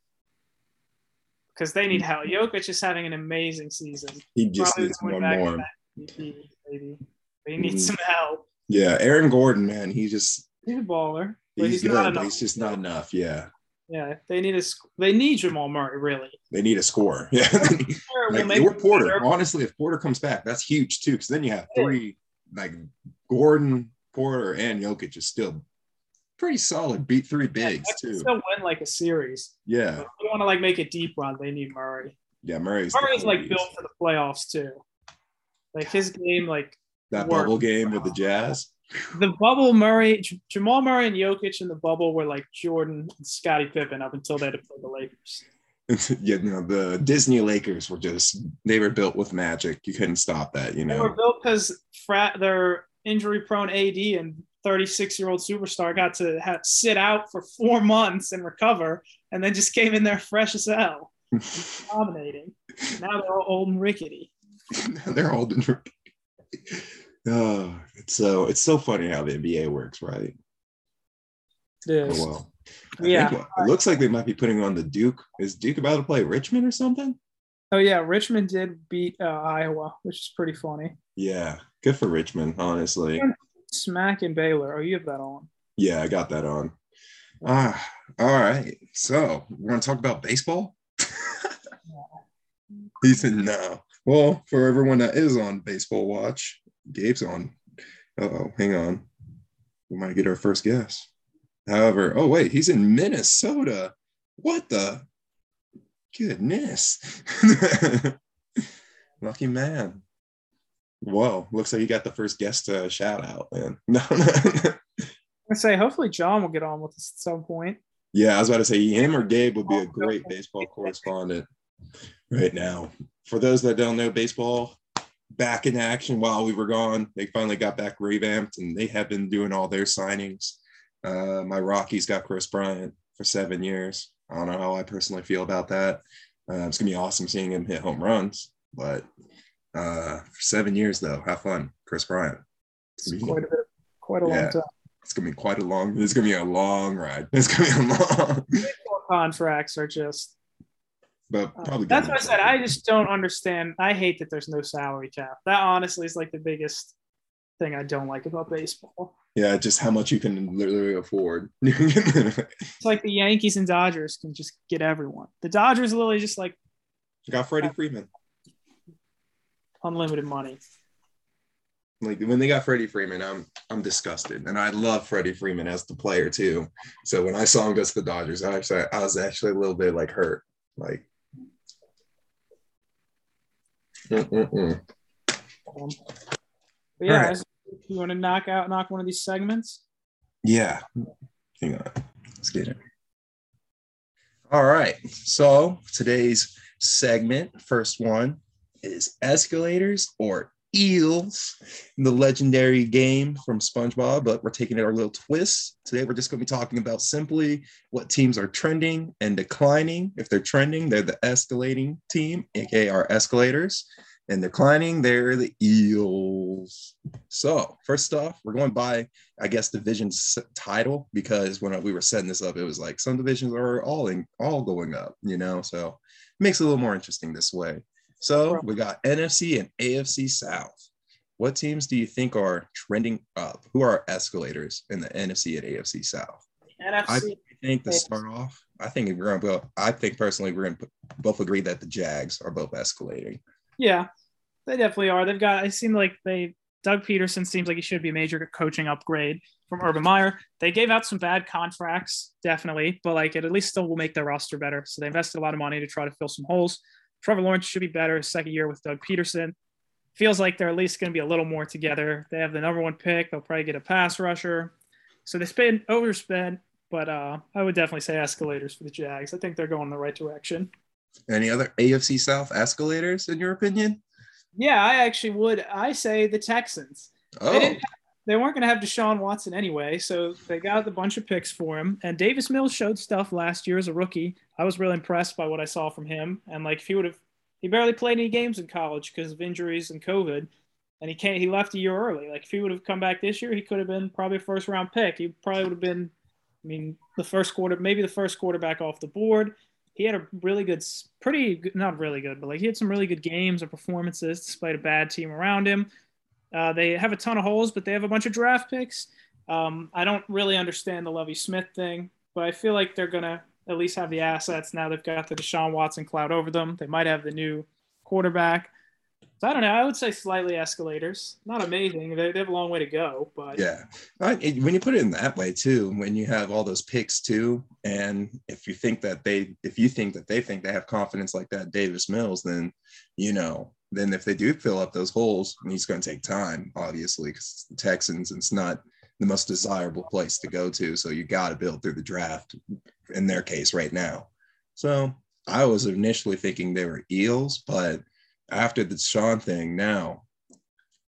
B: because they need help. Jokic is having an amazing season.
C: He just
B: Probably
C: needs one more.
B: MVP, maybe. But he needs
C: Mhm.
B: some help.
C: Yeah, Aaron Gordon, man, he just
B: He's a baller, but
C: he's,
B: he's,
C: good,
B: not enough.
C: he's just not enough. Yeah,
B: Yeah, they need a they need Jamal Murray really.
C: they need a score. Yeah, like, or Porter. Honestly, if Porter comes back, that's huge too. Because then you have three like Gordon, Porter, and Jokic is still pretty solid. Beat three bigs
B: They can
C: too.
B: Still win like a series.
C: Yeah,
B: If they want to like make a deep run, they need Murray.
C: yeah. Murray's
B: Murray's like built for the playoffs too. Like his game, like
C: that bubble game with the Jazz.
B: The bubble Murray, Jamal Murray and Jokic in the bubble were like Jordan and Scottie Pippen up until they had to play the Lakers.
C: yeah, know the Disney Lakers were just they were built with magic. You couldn't stop that. You know.
B: They were built because frat their injury prone AD and 36 year old superstar got to have, sit out for four months and recover, and then just came in there fresh as hell, dominating. Now they're all old and rickety.
C: They're all different. Oh, it's so it's so funny how the NBA works, right?
B: It
C: Oh well. I
B: Yeah.
C: think it looks like they might be putting on the Duke. Is Duke about to play Richmond or something?
B: Oh yeah, Richmond did beat uh, Iowa, which is pretty funny.
C: Yeah, good for Richmond, honestly.
B: Smack and Baylor. Oh, you have that on.
C: Yeah, I got that on. Ah, all right. So we're gonna talk about baseball. he said no. Well, for everyone that is on baseball watch, Gabe's on. Oh, hang on. We might get our first guess. However, oh wait, he's in Minnesota. What the goodness? Lucky man. Whoa, looks like you got the first guest uh, shout out, man. No,
B: I say hopefully John will get on with us at some point.
C: Yeah, I was about to say him or Gabe would be a great baseball correspondent right now. For those that don't know baseball, back in action while we were gone. They finally got back revamped, and they have been doing all their signings. Uh, my Rockies got Kris Bryant for seven years. I don't know how I personally feel about that. Uh, it's gonna be awesome seeing him hit home runs, but uh, for seven years though, have fun, Kris Bryant.
B: It's quite a bit, quite a yeah. long time.
C: It's gonna be quite a long. It's gonna be a long ride. It's gonna be a long.
B: contracts are just.
C: But uh, probably.
B: Uh, that's what I said. I just don't understand. I hate that there's no salary cap. That honestly is like the biggest thing I don't like about baseball.
C: Yeah, just how much you can literally afford.
B: it's like the Yankees and Dodgers can just get everyone. The Dodgers literally just like
C: got Freddie Freeman.
B: Unlimited money.
C: Like when they got Freddie Freeman, I'm I'm disgusted, and I love Freddie Freeman as the player too. So when I saw him go to the Dodgers, I actually I was actually a little bit like hurt, like.
B: Um, yeah, right. you want to knock out knock one of these segments?
C: Yeah, hang on, let's get it. All right, so today's segment, first one, is escalators or eels in the legendary game from SpongeBob, but we're taking it our little twist. Today, we're just going to be talking about simply what teams are trending and declining. If they're trending, they're the escalating team, aka our escalators, and declining, they're the eels. So, first off, we're going by, I guess, division title because when we were setting this up, it was like some divisions are all in, all going up, you know, so it makes it a little more interesting this way. So we got NFC and AFC South. What teams do you think are trending up? Who are escalators in the NFC and AFC South?
B: NFC. I
C: think to start off, I think we're going to go. I think personally, we're going to both agree that the Jags are both escalating.
B: Yeah, they definitely are. They've got. I seem like they. Doug Pederson seems like he should be a major coaching upgrade from Urban Meyer. They gave out some bad contracts, definitely, but like it at least still will make their roster better. So they invested a lot of money to try to fill some holes. Trevor Lawrence should be better second year with Doug Pederson. Feels like they're at least going to be a little more together. They have the number one pick. They'll probably get a pass rusher. So they spend overspend, but uh, I would definitely say escalators for the Jags. I think they're going in the right direction.
C: Any other AFC South escalators in your opinion?
B: Yeah, I actually would. I say the Texans.
C: Oh. They didn't
B: they weren't going to have Deshaun Watson anyway, so they got a bunch of picks for him. And Davis Mills showed stuff last year as a rookie. I was really impressed by what I saw from him. And like, if he would have, he barely played any games in college because of injuries and COVID, and he can't. He left a year early. Like, if he would have come back this year, he could have been probably a first round pick. He probably would have been, I mean, the first quarter, maybe the first quarterback off the board. He had a really good, pretty not really good, but like he had some really good games and performances despite a bad team around him. Uh, they have a ton of holes, but they have a bunch of draft picks. Um, I don't really understand the Lovie Smith thing, but I feel like they're gonna at least have the assets now. They've got the Deshaun Watson cloud over them. They might have the new quarterback. So I don't know. I would say slightly escalators. Not amazing. They, they have a long way to go, but
C: yeah. I, when you put it in that way too, when you have all those picks too, and if you think that they, if you think that they think they have confidence like that, Davis Mills, then you know then if they do fill up those holes, he's going to take time, obviously, because the Texans, it's not the most desirable place to go to. So you got to build through the draft in their case right now. So I was initially thinking they were Eels, but after Deshaun thing now,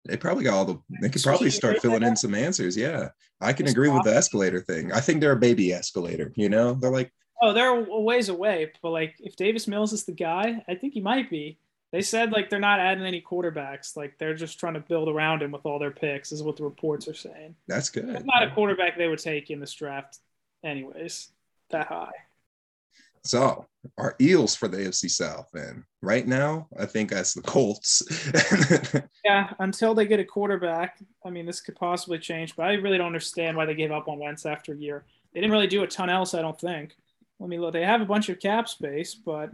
C: they probably got all the, they could probably start filling in some answers. Yeah. I can agree with the escalator thing. I think they're a baby escalator, you know? They're like,
B: Oh, they're a ways away, but like if Davis Mills is the guy, I think he might be. They said like they're not adding any quarterbacks. Like they're just trying to build around him with all their picks, is what the reports are saying.
C: That's good.
B: It's not a quarterback they would take in this draft, anyways, that high.
C: So our Eels for the AFC South, and right now I think that's the Colts.
B: yeah, until they get a quarterback, I mean this could possibly change, but I really don't understand why they gave up on Wentz after a year. They didn't really do a ton else, I don't think. Let me look. They have a bunch of cap space, but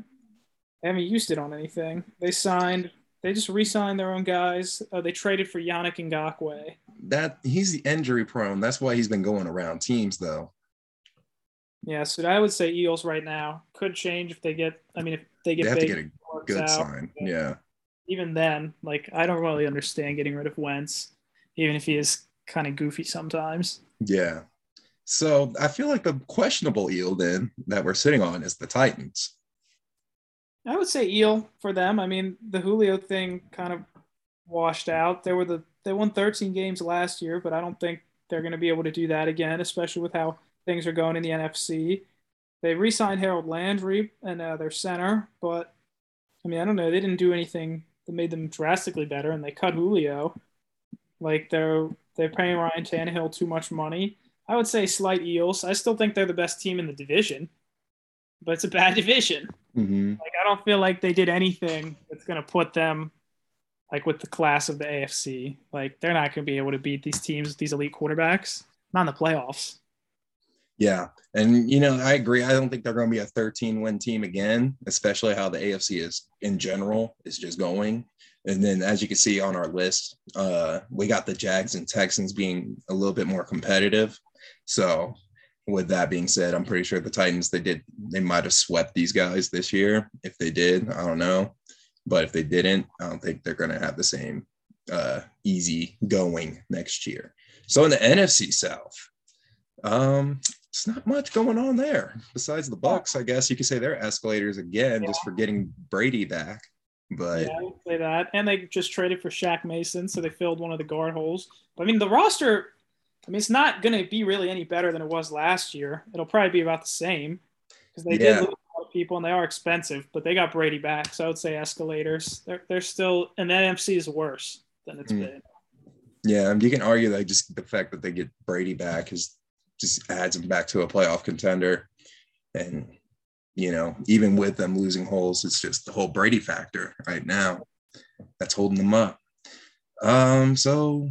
B: they haven't used it on anything. They signed. They just re-signed their own guys. Uh, they traded for Yannick Ngakoue.
C: That he's the injury prone. That's why he's been going around teams though.
B: Yeah, so I would say Eels right now could change if they get. I mean, if they get
C: they have to get a good out, sign. Yeah.
B: Even then, like I don't really understand getting rid of Wentz, even if he is kind of goofy sometimes.
C: Yeah. So I feel like the questionable eel then that we're sitting on is the Titans.
B: I would say eel for them. I mean, the Julio thing kind of washed out. They were the they won 13 games last year, but I don't think they're going to be able to do that again, especially with how things are going in the NFC. They re-signed Harold Landry and uh, their center, but I mean, I don't know. They didn't do anything that made them drastically better, and they cut Julio. Like they're they're paying Ryan Tannehill too much money. I would say slight Eels. I still think they're the best team in the division, but it's a bad division.
C: Mm-hmm.
B: Like I don't feel like they did anything that's going to put them like with the class of the AFC. Like they're not going to be able to beat these teams, with these elite quarterbacks, not in the playoffs.
C: Yeah. And, you know, I agree. I don't think they're going to be a 13 win team again, especially how the AFC is in general is just going. And then, as you can see on our list, uh, we got the Jags and Texans being a little bit more competitive. So, with that being said, I'm pretty sure the Titans, they did, they might have swept these guys this year. If they did, I don't know. But if they didn't, I don't think they're going to have the same uh, easy going next year. So, in the NFC South, um, it's not much going on there besides the Bucs. I guess you could say they're escalators again,
B: Yeah.
C: just for getting Brady back. But
B: Yeah, say that. And they just traded for Shaq Mason, so they filled one of the guard holes. But I mean, the roster, I mean, it's not going to be really any better than it was last year. It'll probably be about the same because they
C: Yeah.
B: did lose a lot of people and they are expensive, but they got Brady back. So I would say escalators. They're, they're still, and the NFC is worse than it's
C: Mm.
B: been.
C: yeah, you can argue that just the fact that they get Brady back is just adds them back to a playoff contender. And you know, even with them losing holes, it's just the whole Brady factor right now that's holding them up. Um, so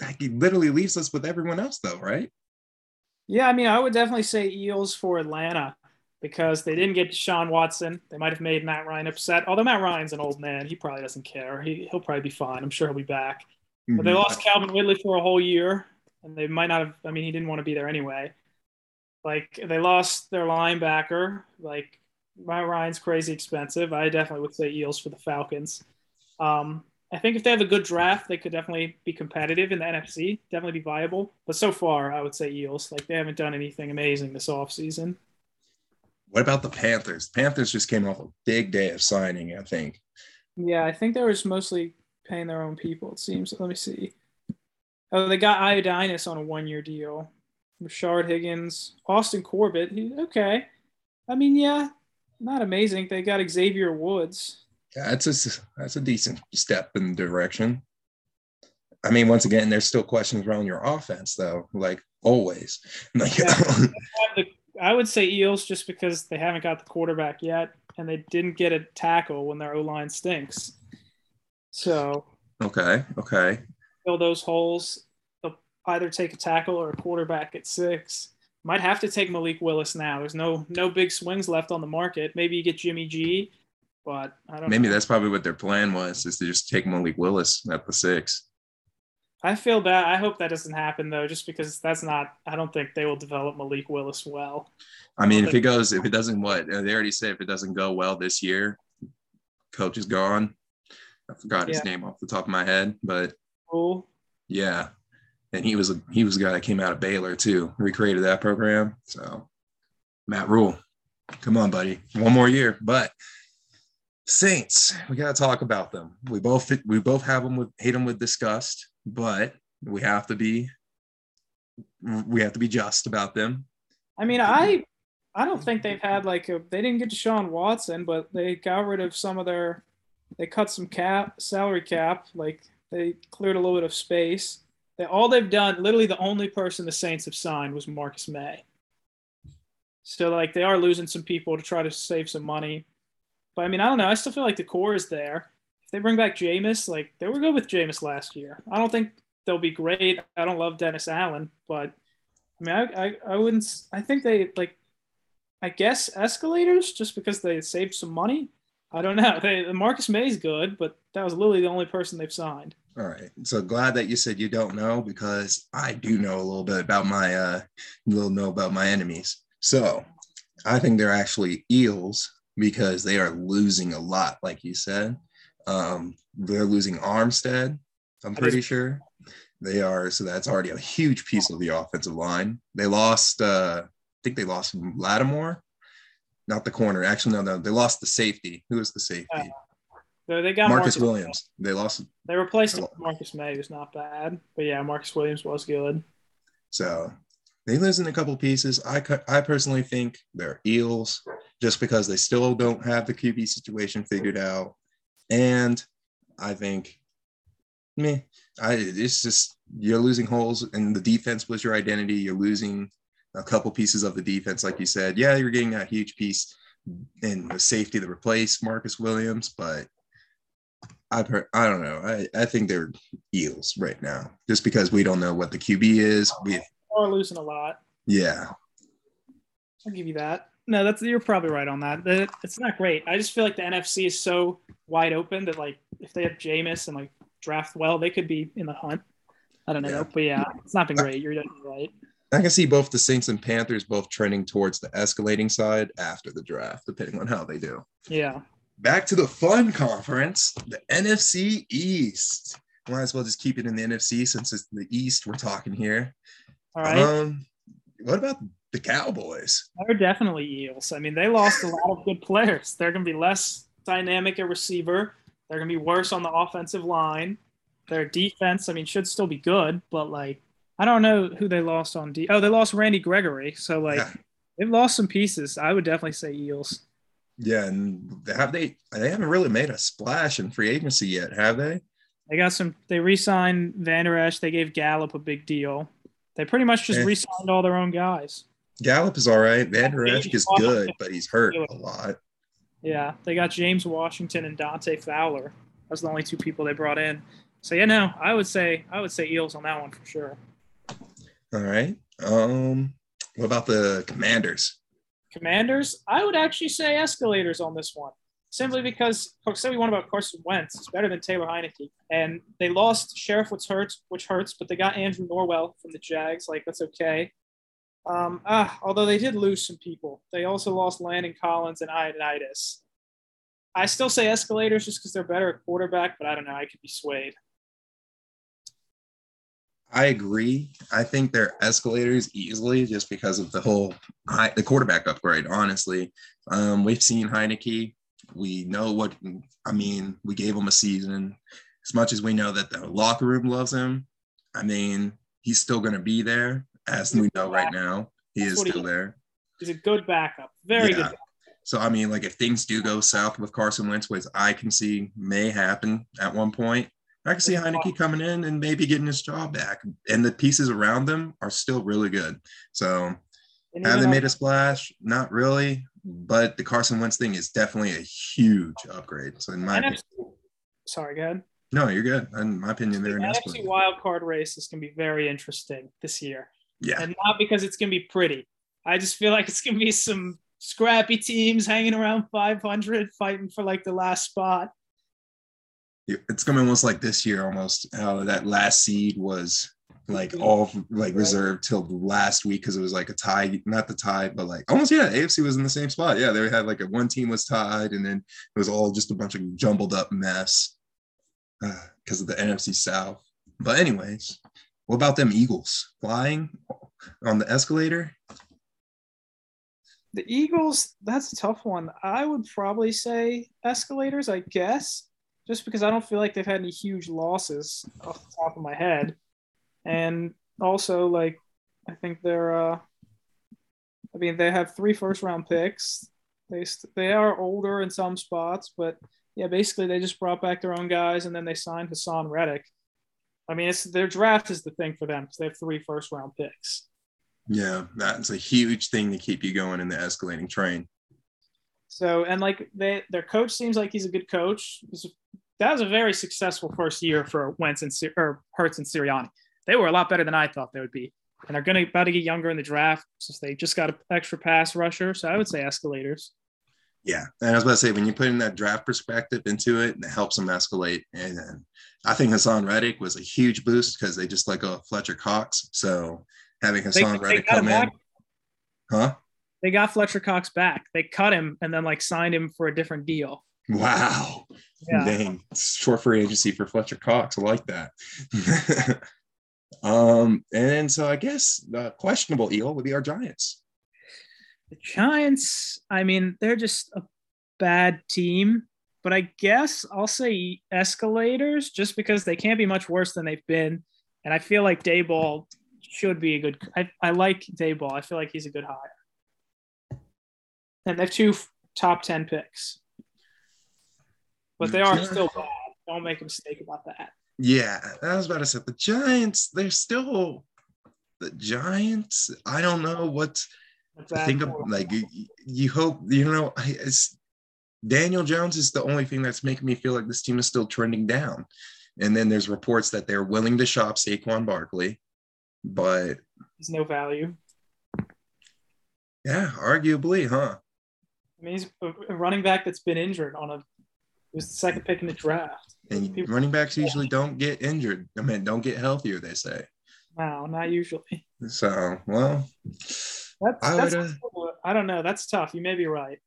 C: that literally leaves us with everyone else, though, right?
B: Yeah, I mean, I would definitely say Eels for Atlanta because they didn't get Sean Watson. They might have made Matt Ryan upset. Although Matt Ryan's an old man, he probably doesn't care. He, he'll probably be fine. I'm sure he'll be back. But they
C: Mhm.
B: lost Calvin Ridley for a whole year, and they might not have. I mean, he didn't want to be there anyway. Like they lost their linebacker. Like Matt Ryan's crazy expensive. I definitely would say Eels for the Falcons. Um, I think if they have a good draft, they could definitely be competitive in the NFC. Definitely be viable. But so far, I would say Eels. Like they haven't done anything amazing this offseason.
C: What about the Panthers? Panthers just came off a big day of signing, I think.
B: Yeah, I think they were just mostly paying their own people, it seems. Let me see. Oh, they got Ioannidis on a one year deal. Rashard Higgins, Austin Corbett. He, okay. I mean, yeah, not amazing. They got Xavier Woods.
C: That's a that's a decent step in the direction. I mean, once again, there's still questions around your offense, though, like always. Like,
B: Yeah. I would say Eels just because they haven't got the quarterback yet, and they didn't get a tackle when their O line stinks. So
C: okay, okay.
B: fill those holes. They'll either take a tackle or a quarterback at six. Might have to take Malik Willis now. There's no no big swings left on the market. Maybe you get Jimmy G, but I don't.
C: Maybe
B: know.
C: that's probably what their plan was, is to just take Malik Willis at the six.
B: I feel bad. I hope that doesn't happen though, just because that's not. I don't think they will develop Malik Willis well.
C: I mean, if it goes, if it doesn't, what uh, they already said, if it doesn't go well this year, coach is gone. I forgot his
B: Yeah.
C: name off the top of my head, but
B: Rhule.
C: yeah, and he was a he was a guy that came out of Baylor too, recreated that program. So Matt Rhule, come on, buddy, one more year. But Saints, we gotta talk about them. We both we both have them with hate them with disgust, but we have to be we have to be just about them.
B: I mean, I I don't think they've had like a, they didn't get Deshaun Watson, but they got rid of some of their they cut some cap salary cap, like they cleared a little bit of space. They all they've done, literally the only person the Saints have signed was Marcus Maye. So like they are losing some people to try to save some money. But I mean, I don't know. I still feel like the core is there. If they bring back Jameis, like they were good with Jameis last year. I don't think they'll be great. I don't love Dennis Allen, but I mean, I, I, I wouldn't. I think they like. I guess escalators just because they saved some money. I don't know. They, Marcus Maye's good, but that was literally the only person they've signed.
C: All right. So glad that you said you don't know because I do know a little bit about my uh little know about my enemies. So I think they're actually eels because they are losing a lot, like you said. Um, they're losing Armstead, I'm pretty sure. They are, so that's already a huge piece of the offensive line. They lost uh I think they lost Lattimore, not the corner. Actually, no, no, they lost the safety. Who was the safety?
B: Though they got
C: Marcus, Williams. They lost.
B: They replaced him with Marcus Maye, who's not bad. But yeah, Marcus Williams was good.
C: So they lose in a couple pieces. I I personally think they're Eels just because they still don't have the QB situation figured out, and I think me, I it's just you're losing holes, and the defense was your identity. You're losing a couple pieces of the defense, like you said. Yeah, you're getting a huge piece in the safety to replace Marcus Williams, but I've heard, I don't know. I, I think they're Eels right now, just because we don't know what the QB is. We
B: are losing a lot.
C: Yeah,
B: I'll give you that. No, that's you're probably right on that. It's not great. I just feel like the NFC is so wide open that like if they have Jameis and like draft well, they could be in the hunt. I don't know, yeah. but yeah, it's not been great. You're definitely right.
C: I can see both the Saints and Panthers both trending towards the escalating side after the draft, depending on how they do.
B: Yeah.
C: Back to the fun conference, the NFC East. Might as well just keep it in the NFC since it's the East we're talking here.
B: All right.
C: Um, what about the Cowboys?
B: They're definitely Eels. I mean, they lost a lot of good players. They're going to be less dynamic at receiver. They're going to be worse on the offensive line. Their defense, I mean, should still be good, but like I don't know who they lost on D. Oh, they lost Randy Gregory. So like yeah. they've lost some pieces. I would definitely say Eels.
C: Yeah, and have they? They haven't really made a splash in free agency yet, have they?
B: They got some. They re-signed Vander Esch. They gave Gallup a big deal. They pretty much just re-signed all their own guys.
C: Gallup is all right. Vander Esch is good, but he's hurt a lot.
B: Yeah, they got James Washington and Dante Fowler. That's the only two people they brought in. So yeah, no, I would say I would say Eels on that one for sure.
C: All right. Um, what about the Commanders?
B: Commanders, I would actually say escalators on this one, simply because say we want about Carson Wentz, it's better than Taylor Heinicke, and they lost Scherff, which hurts, which hurts, but they got Andrew Norwell from the Jags, like that's okay. Um, ah, although they did lose some people, they also lost Landon Collins and Ioannidis. I still say escalators just because they're better at quarterback, but I don't know. I could be swayed.
C: I agree. I think they're escalators easily just because of the whole high, the quarterback upgrade. Honestly, um, we've seen Heinicke. We know what I mean. We gave him a season. As much as we know that the locker room loves him, I mean, he's still going to be there. As we know right now, he That's is still he, there.
B: He's a good backup. Very yeah. good.
C: So I mean, like if things do go south with Carson Wentz, which I can see may happen at one point, I can see Heinicke coming in and maybe getting his job back. And the pieces around them are still really good. So have they made a splash? Not really. But the Carson Wentz thing is definitely a huge upgrade. So in my NFC, opinion,
B: sorry, go ahead.
C: No, you're good. In my opinion, they're
B: the NFC wild card race is going to be very interesting this year.
C: Yeah.
B: And not because it's going to be pretty. I just feel like it's going to be some scrappy teams hanging around 500 fighting for like the last spot
C: it's gonna be almost like this year almost how that last seed was like all like reserved till last week because it was like a tie, not the tie, but like almost yeah, AFC was in the same spot. Yeah, they had like a one team was tied, and then it was all just a bunch of jumbled up mess because uh, of the NFC South. But anyways, what about them Eagles flying on the escalator?
B: The Eagles, that's a tough one. I would probably say escalators, I guess just because I don't feel like they've had any huge losses off the top of my head. And also, like, I think they're, uh, I mean, they have three first round picks. They, they are older in some spots, but yeah, basically they just brought back their own guys and then they signed Haason Reddick. I mean, it's their draft is the thing for them because they have three first round picks.
C: Yeah, that's a huge thing to keep you going in the escalating train.
B: So and like they, their coach seems like he's a good coach. That was a very successful first year for Wentz and or Hurts and Sirianni. They were a lot better than I thought they would be, and they're going to about to get younger in the draft since they just got an extra pass rusher. So I would say escalators.
C: Yeah, and I was about to say when you put in that draft perspective into it, it helps them escalate. And I think Haason Reddick was a huge boost because they just go of Fletcher Cox. So having Haason they, Reddick they come in, huh?
B: They got Fletcher Cox back. They cut him and then like signed him for a different deal.
C: Wow. Yeah. Dang. Short free agency for Fletcher Cox. I like that. um, and so I guess the questionable eel would be our Giants.
B: The Giants, I mean, they're just a bad team. but I guess I'll say escalators just because they can't be much worse than they've been. And I feel like Daboll should be a good. I, I like Daboll. I feel like he's a good hire. And they have two top 10 picks, but they are still bad. Don't make a mistake about that.
C: Yeah, I was about to say the Giants, they're still the Giants. I don't know what I think of like you, you hope you know it's Daniel Jones is the only thing that's making me feel like this team is still trending down. And then there's reports that they're willing to shop Saquon Barkley, but
B: there's no value.
C: Yeah, arguably, huh?
B: I mean, he's a running back that's been injured on a was the second pick in the draft.
C: And People, running backs usually don't get injured. I mean, don't get healthier, they say.
B: Wow, not usually.
C: So, well,
B: that's, I, that's, would, uh, I don't know. That's tough. You may be right.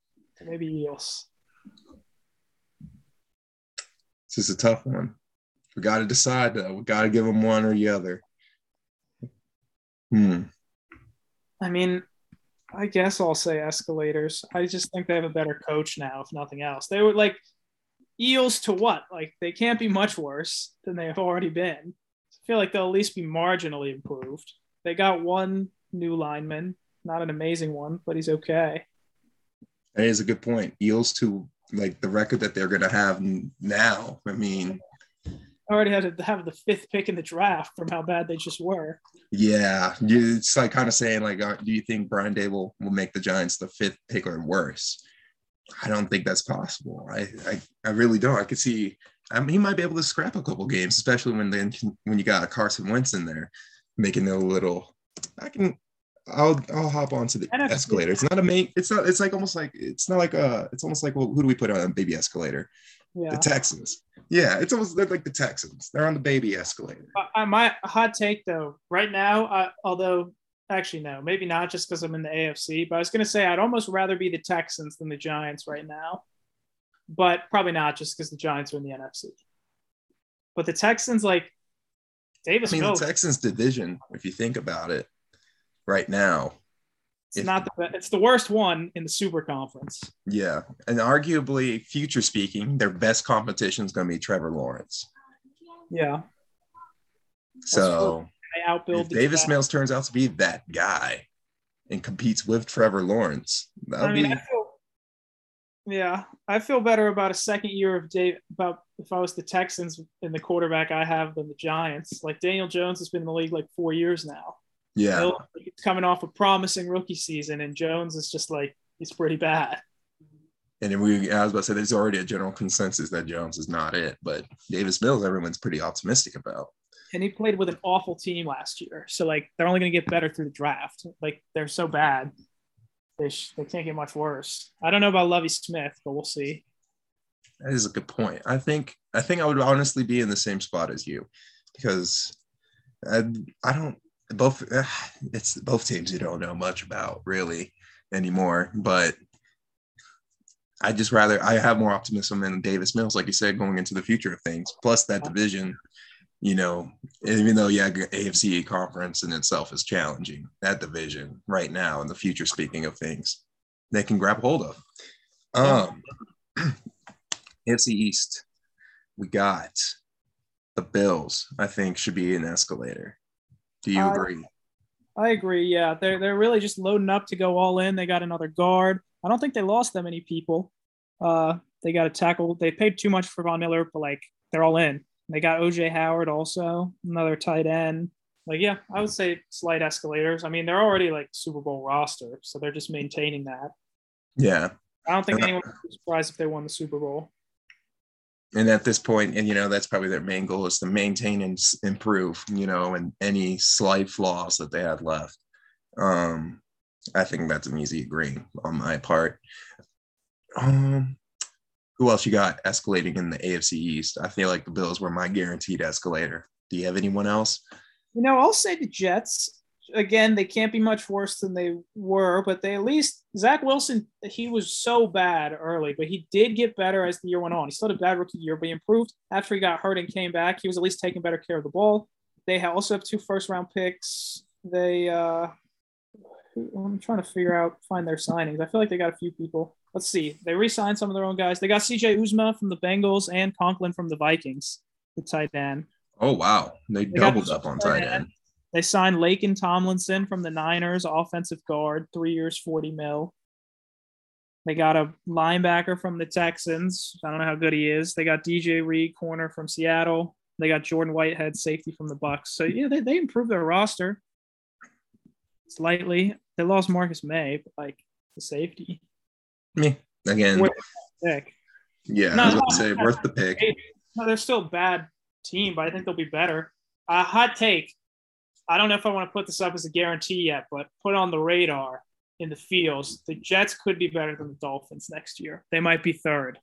B: Maybe Eels.
C: This is a tough one. We got to decide though. We got to give them one or the other. Hmm.
B: I mean, I guess I'll say escalators. I just think they have a better coach now, if nothing else. They were like eels to what? Like they can't be much worse than they have already been. I feel like they'll at least be marginally improved. They got one new lineman, not an amazing one, but he's okay.
C: That is a good point. Eels to like the record that they're going to have now. I mean,
B: already had to have the fifth pick in the draft from how bad they just were.
C: Yeah, it's like kind of saying like, uh, do you think Brian Daboll will make the Giants the fifth pick or worse? I don't think that's possible. I I, I really don't. I could see. I mean, he might be able to scrap a couple games, especially when then when you got Carson Wentz in there, making it a little. I can I'll I'll hop onto the escalator. It's not a main. It's not. It's like almost like it's not like a. It's almost like well, who do we put on a baby escalator? Yeah. The Texans. Yeah, it's almost they're like the Texans. They're on the baby escalator.
B: Uh, my hot take though, right now, uh, although actually no, maybe not just because I'm in the AFC, but I was gonna say I'd almost rather be the Texans than the Giants right now, but probably not just because the Giants are in the NFC. But the Texans, like Davis,
C: I mean, Mills, the Texans division, if you think about it, right now.
B: It's if, not the it's the worst one in the super conference.
C: Yeah. And arguably, future speaking, their best competition is going to be Trevor Lawrence.
B: Yeah.
C: So if Davis Mills turns out to be that guy and competes with Trevor Lawrence, that'll I mean, be. I
B: feel, yeah, I feel better about a second year of Dave. About if I was the Texans and the quarterback I have than the Giants. Like Daniel Jones has been in the league like four years now.
C: Yeah.
B: He's coming off a promising rookie season, and Jones is just like, he's pretty bad.
C: And we, I was about to say, there's already a general consensus that Jones is not it, but Davis Mills, everyone's pretty optimistic about.
B: And he played with an awful team last year. So, like, they're only going to get better through the draft. Like, they're so bad. They, sh- they can't get much worse. I don't know about Lovie Smith, but we'll see.
C: That is a good point. I think I think I would honestly be in the same spot as you because I, I don't both uh, it's both teams you don't know much about really anymore but i just rather i have more optimism in davis mills like you said going into the future of things plus that division you know even though yeah afc conference in itself is challenging that division right now in the future speaking of things they can grab hold of um afc east we got the bills i think should be an escalator do you agree?
B: I agree. Yeah, they're they're really just loading up to go all in. They got another guard. I don't think they lost that many people. Uh, they got a tackle. They paid too much for Von Miller, but like they're all in. They got OJ Howard also, another tight end. Like, yeah, I would say slight escalators. I mean, they're already like Super Bowl roster, so they're just maintaining that.
C: Yeah.
B: I don't think anyone would be surprised if they won the Super Bowl
C: and at this point and you know that's probably their main goal is to maintain and improve you know and any slight flaws that they had left um i think that's an easy agreeing on my part um who else you got escalating in the afc east i feel like the bills were my guaranteed escalator do you have anyone else
B: you know i'll say the jets again, they can't be much worse than they were, but they at least Zach Wilson, he was so bad early, but he did get better as the year went on. He still had a bad rookie year, but he improved after he got hurt and came back. He was at least taking better care of the ball. They also have two first round picks. They uh I'm trying to figure out find their signings. I feel like they got a few people. Let's see. They re-signed some of their own guys. They got CJ Uzomah from the Bengals and Conklin from the Vikings, the tight end.
C: Oh wow, they,
B: They
C: doubled up on tight end.
B: They signed Laken Tomlinson from the Niners, offensive guard, three years, 40 mil. They got a linebacker from the Texans. I don't know how good he is. They got DJ Reed, corner from Seattle. They got Jordan Whitehead, safety from the Bucs. So yeah, they, they improved their roster slightly. They lost Marcus Maye, but like the safety.
C: Me again.
B: Worth pick.
C: Yeah,
B: No,
C: I was
B: no,
C: about to say
B: no.
C: worth the pick.
B: No, they're still a bad team, but I think they'll be better. A hot take. I don't know if I want to put this up as a guarantee yet, but put on the radar in the fields. The Jets could be better than the Dolphins next year. They might be third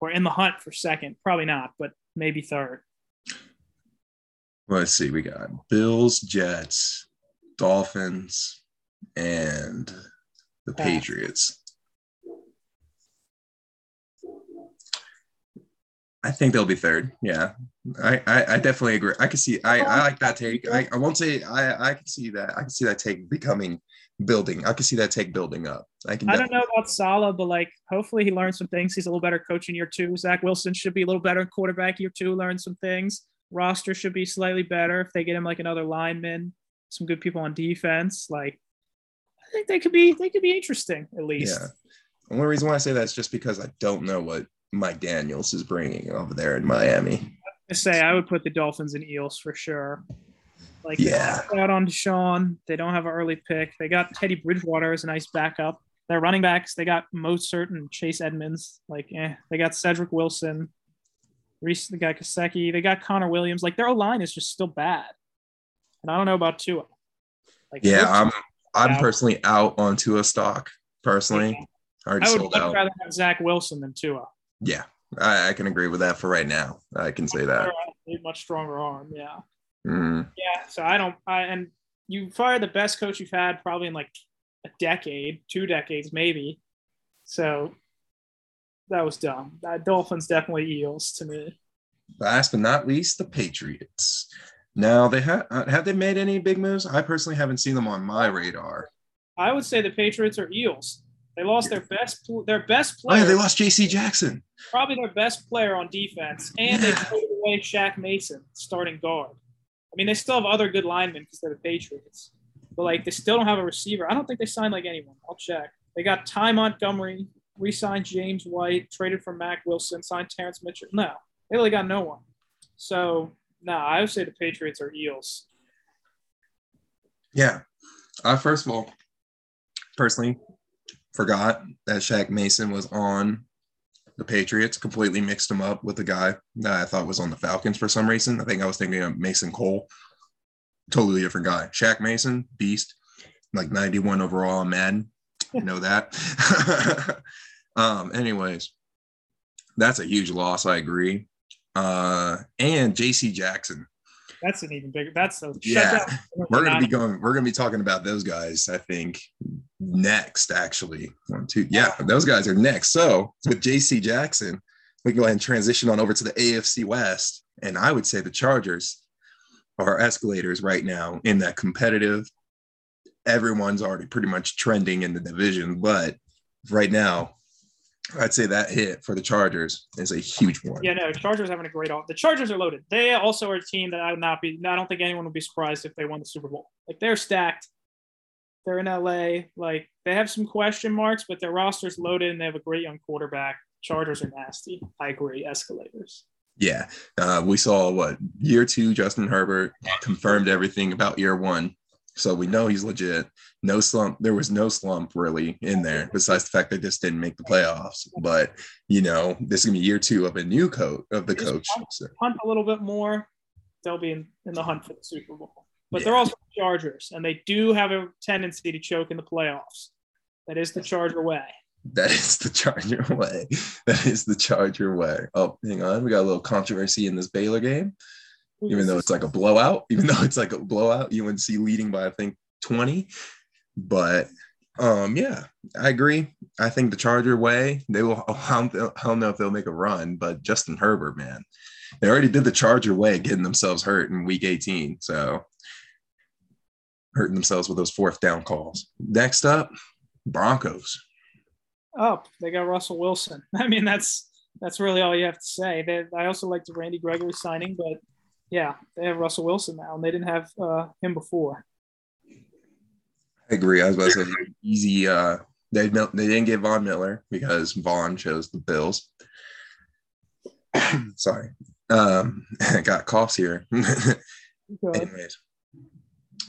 B: or in the hunt for second. Probably not, but maybe third.
C: Let's see. We got Bills, Jets, Dolphins, and the
B: Yeah.
C: Patriots. I think they'll be third. Yeah, I, I, I definitely agree. I can see. I, I oh, like that take. I, I won't say. I, I can see that. I can see that take becoming building. I can see that take building up. I can.
B: I don't know about Salah, but like hopefully he learns some things. He's a little better coach in year two. Zach Wilson should be a little better quarterback year two, learn some things. Roster should be slightly better if they get him like another lineman, some good people on defense. Like I think they could be they could be interesting at least.
C: Yeah. The only reason why I say that is just because I don't know what Mike McDaniels is bringing over there in Miami.
B: I say I would put the Dolphins and Eels for sure. Like
C: Yeah.
B: out on Deshaun. They don't have an early pick. They got Teddy Bridgewater as a nice backup. Their running backs, they got Mostert and Chase Edmonds. Like, eh, they got Cedrick Wilson, Reese, they got Kaseki, they got Connor Williams. Like their line is just still bad. And I don't know about Tua. Like
C: Yeah, I'm I'm
B: out.
C: personally out on Tua stock. Personally, already
B: I would much rather have Zach Wilson than Tua.
C: Yeah, I, I can agree with that for right now. I can say that.
B: Much stronger arm, yeah.
C: Mm,
B: Yeah, so I don't. I and you fired the best coach you've had probably in like a decade, two decades maybe. So that was dumb. Uh, Dolphins definitely Eels to me.
C: last but not least, the Patriots. Now they have have they made any big moves? I personally haven't seen them on my radar.
B: I would say the Patriots are Eels. They lost their best their best player.
C: Oh yeah, they lost J.C. Jackson.
B: probably their best player on defense, and they traded away Shaq Mason, starting guard. I mean, they still have other good linemen because they're the Patriots, but like they still don't have a receiver. I don't think they signed like anyone. I'll check. They got Ty Montgomery, re-signed James White, traded for Mack Wilson, signed Terrance Mitchell. No, they really got no one. So no, I would say the Patriots are Eels.
C: Yeah. Uh, first of all, personally, forgot that Shaq Mason was on the Patriots. Completely mixed him up with the guy that I thought was on the Falcons for some reason. I think I was thinking of Mason Cole. Totally different guy. Shaq Mason, beast, like 91 overall on Madden. You know that. um, anyways, that's a huge loss. I agree. Uh, and JC Jackson.
B: That's an even bigger. That's a
C: Yeah. We're gonna be going. We're gonna be talking about those guys. I think next. Actually, one, two. Yeah, those guys are next. So with J.C. Jackson, we can go ahead and transition on over to the AFC West, and I would say the Chargers are escalators right now in that competitive. Everyone's already pretty much trending in the division, but right now, I'd say that hit for the Chargers is a huge one.
B: Yeah, no, Chargers having a great off. The Chargers are loaded. They also are a team that I would not be. I don't think anyone would be surprised if they won the Super Bowl. Like they're stacked. They're in LA. Like they have some question marks, but their roster's loaded and they have a great young quarterback. Chargers are nasty. I agree. Escalators.
C: Yeah, uh, we saw what year two. Justin Herbert confirmed everything about year one, so we know he's legit. No slump. There was no slump really in there, besides the fact they just didn't make the playoffs. But you know, this is gonna be year two of a new coach of the
B: Just
C: coach. So,
B: Hunt a little bit more. They'll be in, in the hunt for the Super Bowl. But they're also Chargers, and they do have a tendency to choke in the playoffs. That is the Charger way.
C: that is the Charger way. That is the Charger way. Oh, hang on, we got a little controversy in this Baylor game. Even though it's like a blowout, even though it's like a blowout, UNC leading by I think 20. But um, yeah, I agree. I think the Charger way, they will I don't, I don't know if they'll make a run, but Justin Herbert, man, they already did the Charger way, getting themselves hurt in week 18. So hurting themselves with those fourth down calls. Next up, Broncos.
B: Oh, they got Russell Wilson. I mean, that's that's really all you have to say. They, I also like the Randy Gregory signing, but yeah, they have Russell Wilson now, and they didn't have uh, him before.
C: I agree. I was about to say easy. Uh, they they didn't get Von Miller because Von chose the Bills. Sorry, um, I got coughs here. Anyways,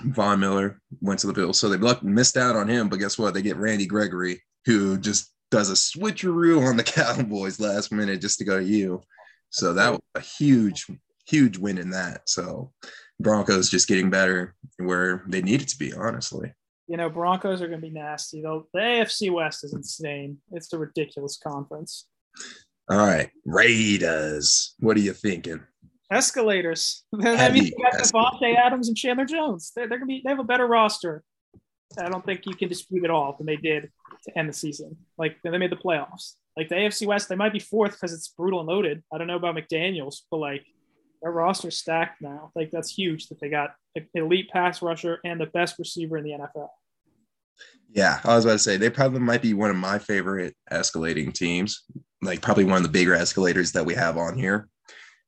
C: Von Miller went to the Bills, so they missed out on him. But guess what? They get Randy Gregory, who just does a switcheroo on the Cowboys last minute just to go to you. So that was a huge, huge win in that. So Broncos just getting better where they needed to be, honestly.
B: You know, Broncos are going to be nasty. Though the AFC West is insane. It's a ridiculous conference.
C: All right, Raiders. What are you thinking?
B: Escalators. I mean, you got Davante Adams and Chandler Jones. They're, they're gonna be. They have a better roster. I don't think you can dispute it all than they did to end the season. Like they made the playoffs. Like the AFC West, they might be fourth because it's brutal and loaded. I don't know about McDaniels, but like their roster's stacked now. Like that's huge that they got an elite pass rusher and the best receiver in the NFL.
C: Yeah, I was about to say they probably might be one of my favorite escalating teams. Like probably one of the bigger escalators that we have on here,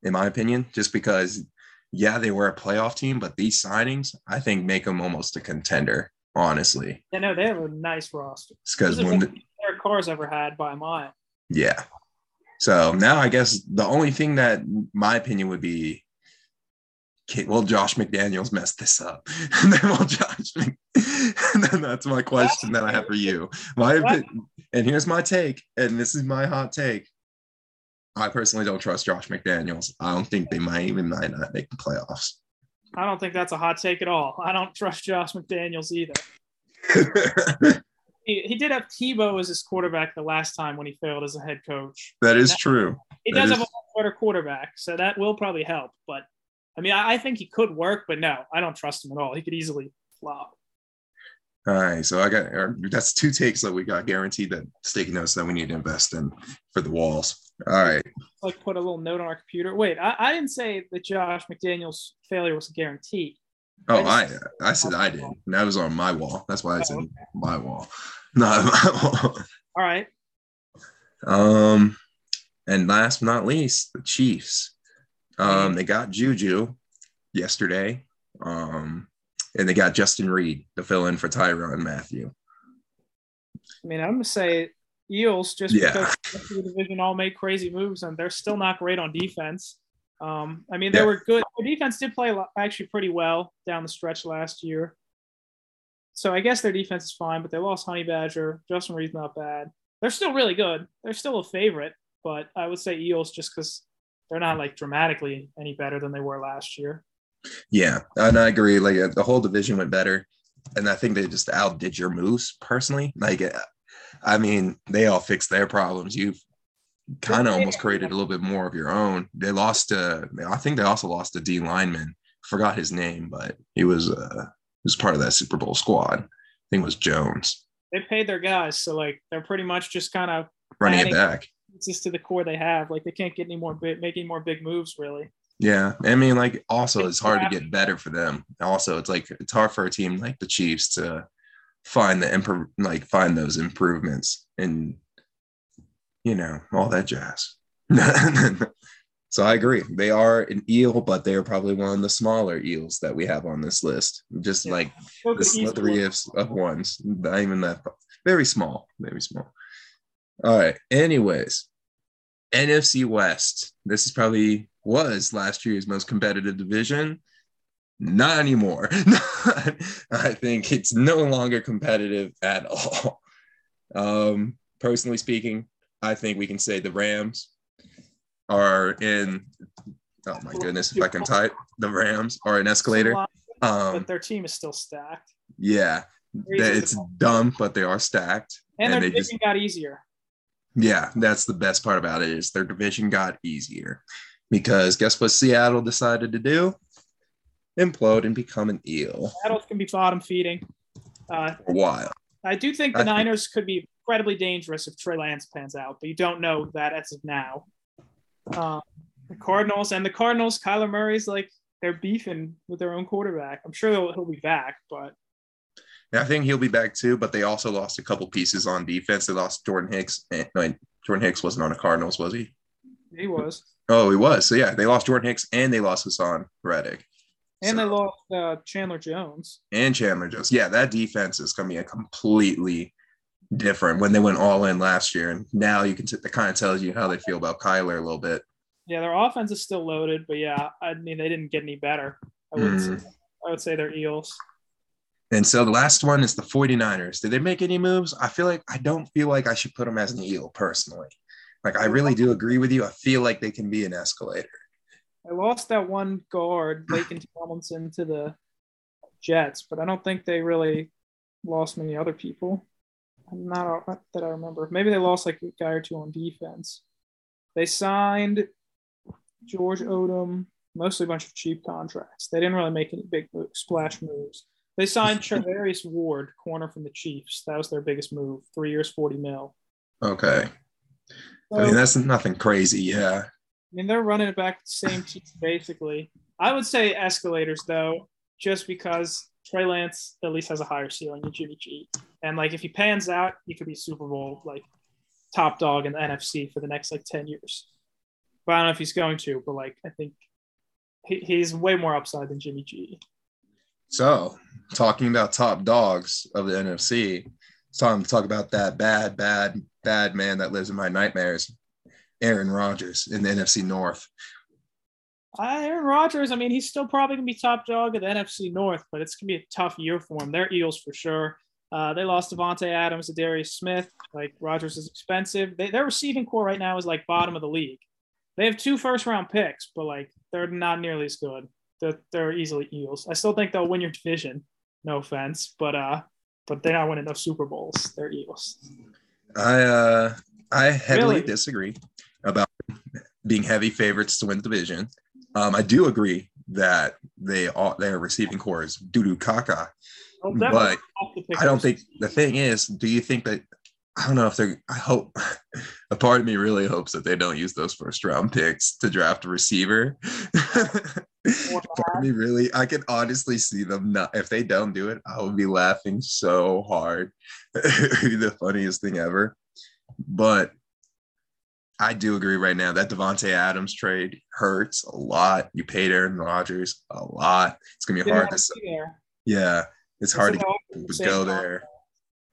C: in my opinion, just because yeah, they were a playoff team, but these signings I think make them almost a contender. Honestly,
B: yeah, no, they have a nice roster.
C: Because when the,
B: Derek Carr's ever had by a mile.
C: Yeah. So now I guess the only thing that my opinion would be well, Josh McDaniels messed this up. and then, well, Josh, and then that's my question that I have for you. My opinion, and here's my take, and this is my hot take. I personally don't trust Josh McDaniels. I don't think they might even might not make the playoffs.
B: I don't think that's a hot take at all. I don't trust Josh McDaniels either. he, he did have Tebow as his quarterback the last time when he failed as a head coach.
C: That is that, true.
B: He
C: that
B: does
C: is...
B: have a better quarterback, so that will probably help. But I mean, I, I think he could work, but no, I don't trust him at all. He could easily flop.
C: All right, so I got er, that's two takes that we got guaranteed that sticky notes that we need to invest in for the walls. All right,
B: like put a little note on our computer. Wait, I, I didn't say that Josh McDaniel's failure was a guarantee.
C: Oh, I I, I said I did. And that was on my wall. That's why I said oh, okay. my wall, wall.
B: All right.
C: Um, and last but not least, the Chiefs. Um, they got Juju yesterday. Um, and they got Justin Reid to fill in for Tyrann Mathieu.
B: I mean, I'm gonna say Eels just yeah. because the division all made crazy moves and they're still not great on defense. Um, I mean, they yeah. were good. The defense did play actually pretty well down the stretch last year. So I guess their defense is fine, but they lost Honey Badger. Justin Reid's not bad. They're still really good. They're still a favorite, but I would say Eels just because they're not like dramatically any better than they were last year.
C: Yeah, and I agree. Like uh, the whole division went better, and I think they just outdid your moves personally. Like, uh, I mean, they all fixed their problems. You've kind of almost created a little bit more of your own. They lost to, I think they also lost a D lineman. Forgot his name, but he was uh, was part of that Super Bowl squad. I think it was Jones.
B: They paid their guys, so like they're pretty much just kind of
C: running it back.
B: It's just to the core they have, like they can't get any more big, making more big moves really.
C: Yeah, I mean, like also it's hard to get better for them. Also, it's like it's hard for a team like the Chiefs to find the improve, like find those improvements and you know all that jazz. so I agree. They are an eel, but they are probably one of the smaller eels that we have on this list. Just yeah. like the slithery of, of ones, not even that very small, very small. All right. Anyways, NFC West. This is probably was last year's most competitive division. Not anymore. I think it's no longer competitive at all. Um, personally speaking, I think we can say the Rams are in. Oh my goodness, if I can type, the Rams are an escalator. Um,
B: but their team is still stacked.
C: Yeah, it's dumb, but they are stacked,
B: and, and their division just, got easier.
C: Yeah, that's the best part about it is their division got easier because guess what Seattle decided to do? Implode and become an eel.
B: Seattle can be bottom feeding.
C: Uh, For a while.
B: I do think the I Niners think... could be incredibly dangerous if Trey Lance pans out, but you don't know that as of now. Uh, the Cardinals and the Cardinals, Kyler Murray's like they're beefing with their own quarterback. I'm sure he'll, he'll be back, but
C: I think he'll be back too, but they also lost a couple pieces on defense. They lost Jordan Hicks. And, no, Jordan Hicks wasn't on the Cardinals, was he?
B: He was.
C: Oh, he was. So yeah, they lost Jordan Hicks and they lost Haason Reddick.
B: And
C: So-
B: they lost uh, Chandler Jones.
C: and Chandler Jones. Yeah, that defense is going to be a completely different when they went all in last year, and now you can t- that kind of tells you how they feel about Kyler a little bit.
B: Yeah, their offense is still loaded, but yeah, I mean they didn't get any better. I would
C: Mm.
B: say, I would say they're Eels.
C: And so the last one is the 49ers. Did they make any moves? I feel like I don't feel like I should put them as an eel personally. Like I really do agree with you. I feel like they can be an escalator.
B: I lost that one guard, Laken Tomlinson, to the Jets, but I don't think they really lost many other people. Not not that I remember. Maybe they lost like a guy or two on defense. They signed George Odum, mostly a bunch of cheap contracts. They didn't really make any big splash moves. They signed Charvarius Ward, corner from the Chiefs. That was their biggest move. Three years, 40 mil.
C: Okay.
B: So,
C: I mean, that's nothing crazy. Yeah.
B: I mean, they're running it back the same team basically. I would say escalators though, just because Trey Lance at least has a higher ceiling than Jimmy G, and like if he pans out, he could be Super Bowl like top dog in the NFC for the next like ten years. But I don't know if he's going to, but like I think he, he's way more upside than Jimmy G.
C: So, talking about top dogs of the NFC, it's time to talk about that bad, bad, bad man that lives in my nightmares, Aaron Rodgers in the NFC North.
B: Uh, Aaron Rodgers, I mean, he's still probably gonna be top dog of the NFC North, but it's gonna be a tough year for him. They're Eels for sure. Uh, they lost Davante Adams to Darius Smith. Like Rodgers is expensive. They, their receiving corps right now is like bottom of the league. They have two first round picks, but like they're not nearly as good. They're, they're easily Eels. I still think they'll win your division. No offense, but uh, but they're not winning no Super Bowls. They're Eels.
C: I uh, I heavily
B: Really?
C: disagree about being heavy favorites to win the division. Um, I do agree that they all their receiving corps is doo doo caca.
B: They'll
C: But
B: to
C: I don't think the thing is, do you think that I don't know if they're I hope a part of me really hopes that they don't use those first round picks to draft a receiver. part of me really I can honestly see them not if they don't do it, I would be laughing so hard. It'd be the funniest thing ever. But I do agree right now that Davante Adams trade hurts a lot. You paid Aaron Rodgers a lot. It's gonna be
B: Didn't
C: hard to
B: to
C: yeah, it's
B: They
C: hard to go there.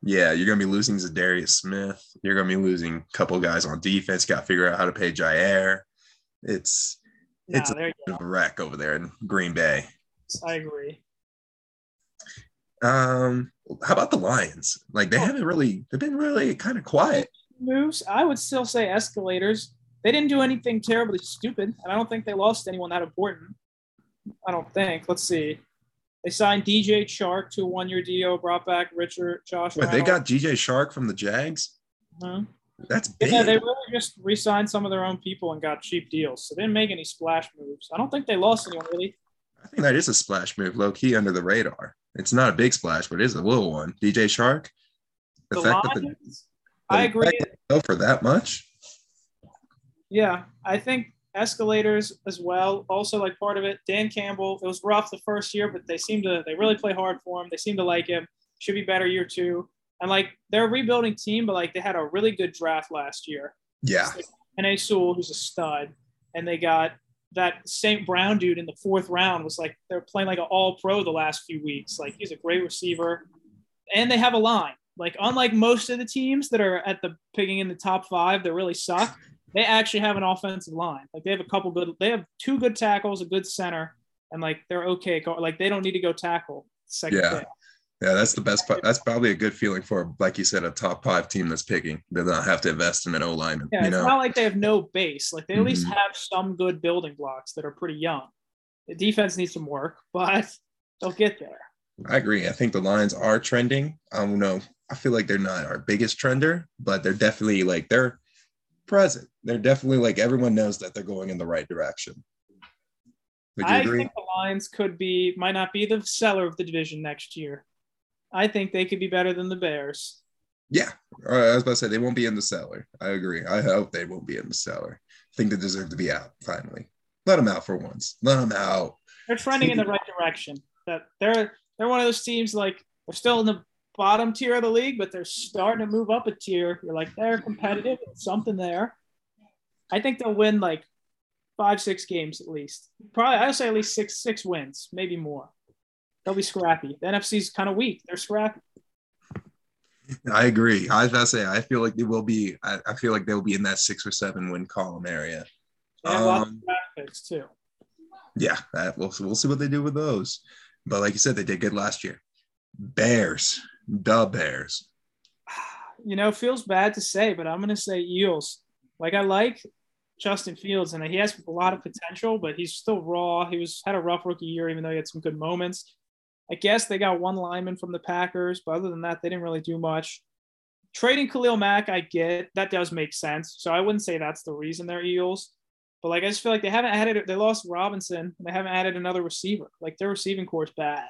C: Yeah, you're gonna be losing Za'Darius Smith. You're gonna be losing a couple guys on defense. Got to figure out how to pay Jaire. It's it's a bit of a wreck over there in Green Bay.
B: I agree.
C: Um, how about the Lions? Like they haven't really, they've been really kind of quiet.
B: Moves, I would still say escalators. They didn't do anything terribly stupid, and I don't think they lost anyone that important. I don't think. Let's see. They signed DJ Chark to a one-year deal, brought back Richard Josh.
C: Wait, they got DJ Chark from the Jags.
B: Mhm.
C: That's big.
B: Yeah, they really just re-signed some of their own people and got cheap deals. So they didn't make any splash moves. I don't think they lost anyone really.
C: I think that is a splash move, low key under the radar. It's not a big splash, but it is a little one. DJ Chark. The,
B: The
C: fact that the,
B: Lions, I agree.
C: fact that they go for that much.
B: Yeah, I think escalators as well. Also, like part of it, Dan Campbell. It was rough the first year, but they seem to they really play hard for him. They seem to like him. Should be better year two. And like they're a rebuilding team, but like they had a really good draft last year.
C: Yeah.
B: And A Sewell, who's a stud, and they got that St. Brown dude in the fourth round was like they're playing like an all pro the last few weeks. Like he's a great receiver. And they have a line. Like unlike most of the teams that are at the picking in the top five that really suck, they actually have an offensive line. Like they have a couple good they have two good tackles, a good center, and like they're okay. Like they don't need to go tackle second
C: Yeah.
B: pick.
C: Yeah, that's the best part. That's probably a good feeling for, like you said, a top five team that's picking. They don't have to invest in an O lineman.
B: Yeah,
C: you
B: it's not like they have no base. Like they at least
C: Mhm.
B: have some good building blocks that are pretty young. The defense needs some work, but they'll get there.
C: I agree. I think the lines are trending. I don't know. I feel like they're not our biggest trender, but they're definitely like they're present. They're definitely like everyone knows that they're going in the right direction. Would you
B: I
C: agree?
B: think the Lions could be might not be the cellar of the division next year. I think they could be better than the Bears.
C: Yeah. Right, I was about to say they won't be in the cellar. I agree. I hope they won't be in the cellar. I think they deserve to be out finally. Let them out for once. Let them out.
B: They're trending in the right direction. That they're they're one of those teams like they're still in the bottom tier of the league, but they're starting to move up a tier. You're like they're competitive, something there. I think they'll win like five, six games at least. Probably I'd say at least six, six wins, maybe more. They'll be scrappy. The NFC's kind of weak. They're scrappy.
C: I agree. I was about to say I feel like they will be. I, I feel like they'll be in that six or seven win column area.
B: They have lots of um, draft picks too.
C: Yeah, that, we'll we'll see what they do with those. But like you said, they did good last year. Bears, the Bears.
B: You know, feels bad to say, but I'm gonna say Eels. Like I like Justin Fields, and he has a lot of potential, but he's still raw. He was had a rough rookie year, even though he had some good moments. I guess they got one lineman from the Packers, but other than that, they didn't really do much. Trading Khalil Mack, I get that does make sense. So I wouldn't say that's the reason they're Eels. But like I just feel like they haven't added they lost Robinson and they haven't added another receiver. Like their receiving corps is bad.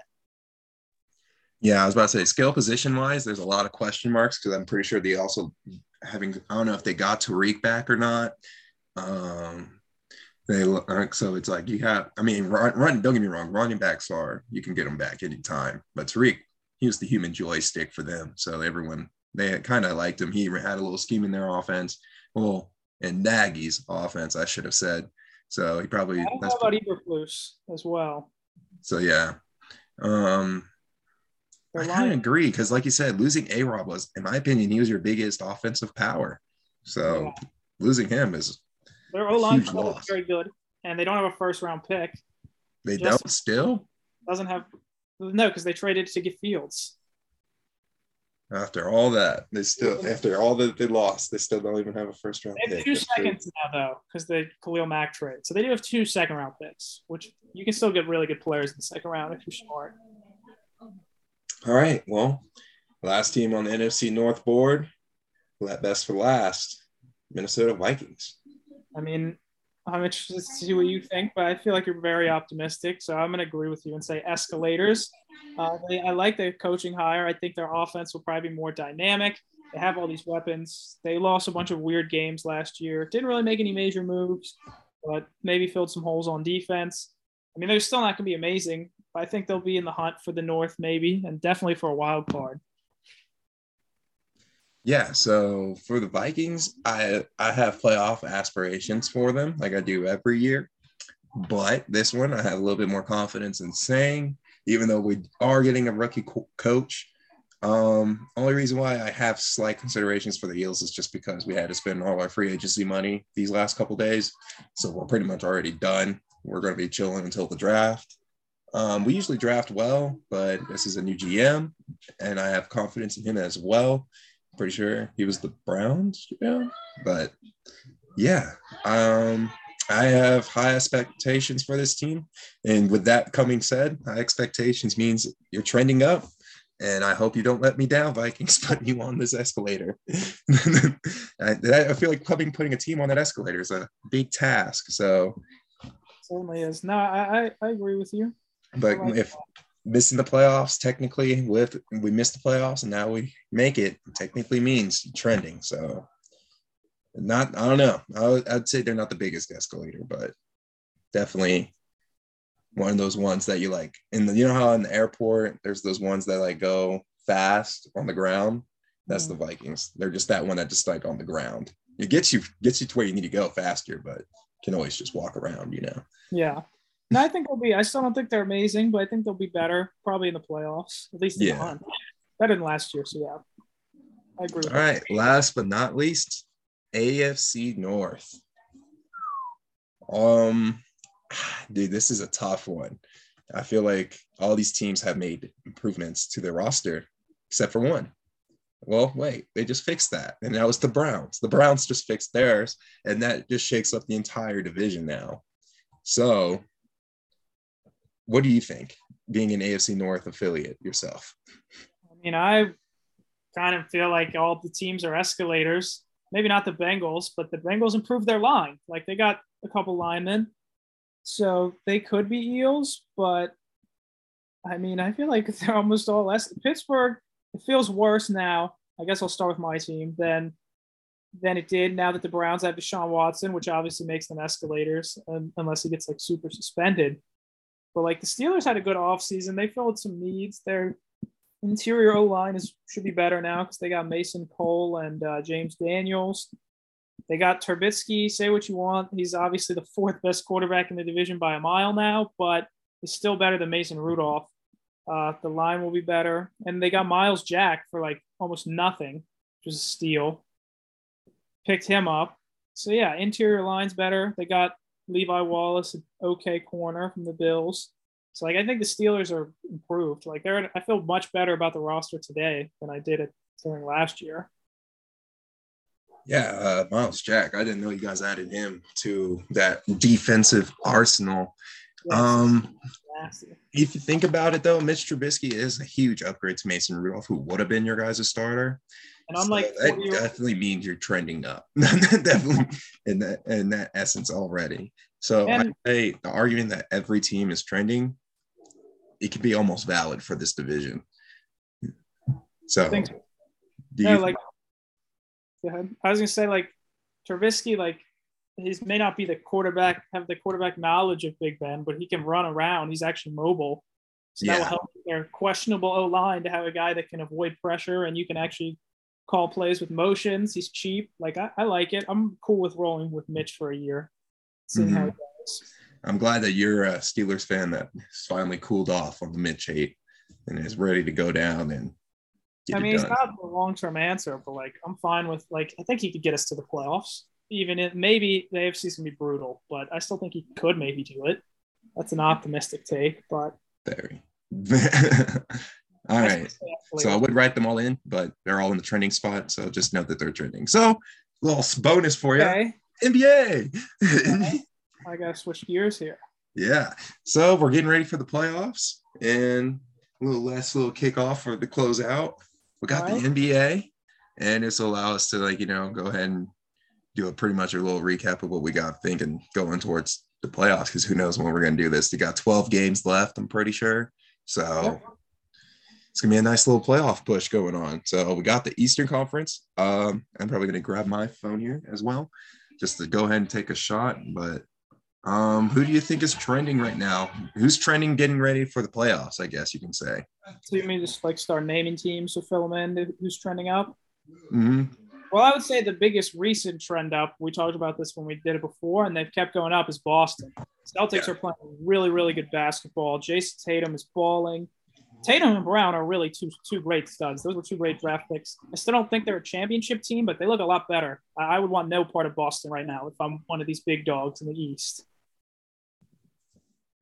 C: Yeah, I was about to say skill position wise, there's a lot of question marks because I'm pretty sure they also having I don't know if they got Tarik back or not. Um, they so it's like you have. I mean, run, run. Don't get me wrong. Running backs are you can get them back anytime. But Tarik, he was the human joystick for them. So everyone they kind of liked him. He had a little scheme in their offense. Well, in Nagy's offense, I should have said. So he probably.
B: I don't know about Eberflus as well.
C: So yeah, um, I kind of agree because, like you said, losing A Rob was, in my opinion, he was your biggest offensive power. So yeah. losing him is
B: their O line is very good, and they don't have a first round pick.
C: They don't still
B: doesn't have no because they traded to get Fields.
C: After all that, they still after all that they lost, they still don't even have a first round. Pick.
B: They have pick. two seconds now though because the Khalil Mack trade, so they do have two second round picks, which you can still get really good players in the second round if you're smart.
C: All right, well, last team on the NFC North board, best for last, Minnesota Vikings.
B: I mean, I'm interested to see what you think, but I feel like you're very optimistic. So I'm going to agree with you and say escalators. Uh, they, I like the coaching hire. I think their offense will probably be more dynamic. They have all these weapons. They lost a bunch of weird games last year. Didn't really make any major moves, but maybe filled some holes on defense. I mean, they're still not going to be amazing, I think they'll be in the hunt for the North, maybe, and definitely for a wild card.
C: Yeah, so for the Vikings, I I have playoff aspirations for them, like I do every year. But this one, I have a little bit more confidence in saying, even though we are getting a rookie co- coach. Um, only reason why I have slight considerations for the Eels is just because we had to spend all our free agency money these last couple days, so we're pretty much already done. We're going to be chilling until the draft. Um, we usually draft well, but this is a new GM, and I have confidence in him as well pretty sure he was the Browns, yeah. But yeah, um, I have high expectations for this team, and with that coming said, high expectations means you're trending up, and I hope you don't let me down, Vikings. Put you on this escalator. I, I, feel like putting putting a team on that escalator is a big task. So
B: certainly is. No, I I, I agree with you.
C: But like if that missing the playoffs technically with we missed the playoffs and now we make it technically means trending. So not i don't know. I would, i'd say they're not the biggest escalator but definitely one of those ones that you like. In the you know how in the airport there's those ones that like go fast on the ground? That's mm. the vikings. They're just that one that just like on the ground. It gets you gets you to where you need to go faster but can always just walk around you know?
B: Yeah no, I think they'll be. I still don't think they're amazing, but I think they'll be better, probably in the playoffs, at least in yeah. Better than last year. So yeah,
C: I agree. All right. That. Last but not least, AFC North. Um, dude, this is a tough one. I feel like all these teams have made improvements to their roster, except for one. Well, wait, they just fixed that. And that was the Browns. The Browns just fixed theirs, and that just shakes up the entire division now. So what do you think being an AFC North affiliate yourself?
B: I mean, I kind of feel like all the teams are escalators. Maybe not the Bengals, but the Bengals improved their line. Like they got a couple linemen. So they could be Eels, but I mean, I feel like they're almost all less. Pittsburgh, it feels worse now. I guess I'll start with my team than than it did now that the Browns have Deshaun Watson, which obviously makes them escalators, unless he gets like super suspended. But like the Steelers had a good offseason. They filled some needs. They're interior O line is should be better now because they got Mason Cole and uh, James Daniels. They got Trubisky. Say what you want, he's obviously the fourth best quarterback in the division by a mile now, but he's still better than Mason Rudolph. Uh, the line will be better, and they got Myles Jack for like almost nothing, which is a steal. Picked him up. So yeah, interior line's better. They got Levi Wallace, an okay corner from the Bills. So like I think the Steelers are improved. Like they're I feel much better about the roster today than I did it during last year.
C: Yeah, uh, Myles Jack. I didn't know you guys added him to that defensive arsenal. Yes. Um, if you think about it, though, Mitch Trubisky is a huge upgrade to Mason Rudolph, who would have been your guys' starter.
B: And I'm so like,
C: that definitely means you're trending up, definitely in that in that essence already. So and, I say the argument that every team is trending, it can be almost valid for this division. So,
B: do you like? Go ahead. I was gonna say like Trubisky, like he may not be the quarterback, have the quarterback knowledge of Big Ben, but he can run around. He's actually mobile. So yeah. that will help their questionable O line to have a guy that can avoid pressure and you can actually call plays with motions. He's cheap. Like I, I like it. I'm cool with rolling with Mitch for a year, seeing mm-hmm. how it goes.
C: I'm glad that you're a Steelers fan that finally cooled off on the Mitch hate and is ready to go down and.
B: I mean, it's not the long term answer, but like I'm fine with like I think he could get us to the playoffs. Even if maybe the AFC is gonna be brutal, but I still think he could maybe do it. That's an optimistic take, but
C: very. All right. So I would write them all in, but they're all in the trending spot. So just note that they're trending. So little bonus for you. Okay. NBA.
B: Okay. I gotta switch gears here.
C: Yeah. So we're getting ready for the playoffs and a little last little kickoff for the closeout. We got right. the NBA, and this will allow us to like, you know, go ahead and do a pretty much a little recap of what we got thinking going towards the playoffs because who knows when we're gonna do this. We got 12 games left, I'm pretty sure. So it's gonna be a nice little playoff push going on. So we got the Eastern Conference. Um, I'm probably gonna grab my phone here as well, just to go ahead and take a shot. But um, who do you think is trending right now? Who's trending, getting ready for the playoffs? I guess you can say.
B: So you mean just like start naming teams to fill them in? Who's trending up?
C: Mm-hmm.
B: Well, I would say the biggest recent trend up. We talked about this when we did it before, and they've kept going up. Is Boston Celtics yeah. are playing really, really good basketball. Jayson Tatum is balling. Tatum and Brown are really two two great studs. Those were two great draft picks. I still don't think they're a championship team, but they look a lot better. I would want no part of Boston right now if I'm one of these big dogs in the East.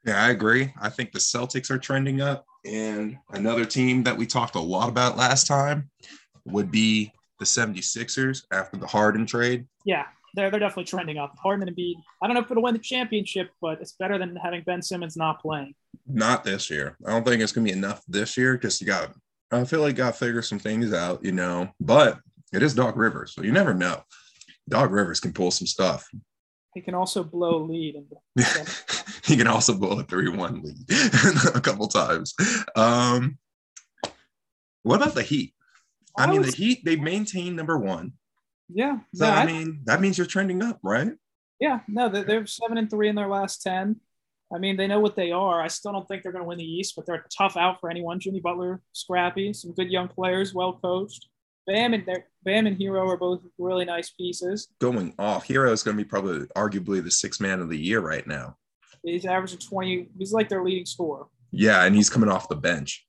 C: Yeah, I agree. I think the Celtics are trending up. And another team that we talked a lot about last time would be the 76ers after the Harden trade.
B: Yeah, they're, they're definitely trending up. Harden and Embiid. I don't know if it'll win the championship, but it's better than having Ben Simmons not playing.
C: Not this year. I don't think it's gonna be enough this year because you got. I feel like got to figure some things out, you know. But it is Doc Rivers, so you never know. Doc Rivers can pull some stuff.
B: He can also blow a lead.
C: he can also blow a three-one lead a couple times. Um, what about the Heat? I, mean, the Heat they maintain number one.
B: Yeah.
C: So I mean, that means you're trending up, right?
B: Yeah. No, they're seven and three in their last ten. I mean, they know what they are. I still don't think they're going to win the East, but they're a tough out for anyone. Jimmy Butler, scrappy, some good young players, well coached. Bam and Bam and Herro are both really nice pieces.
C: Going off, Herro is going to be probably arguably the sixth man of the year right now.
B: He's averaging twenty. He's like their leading scorer.
C: Yeah, and he's coming off the bench.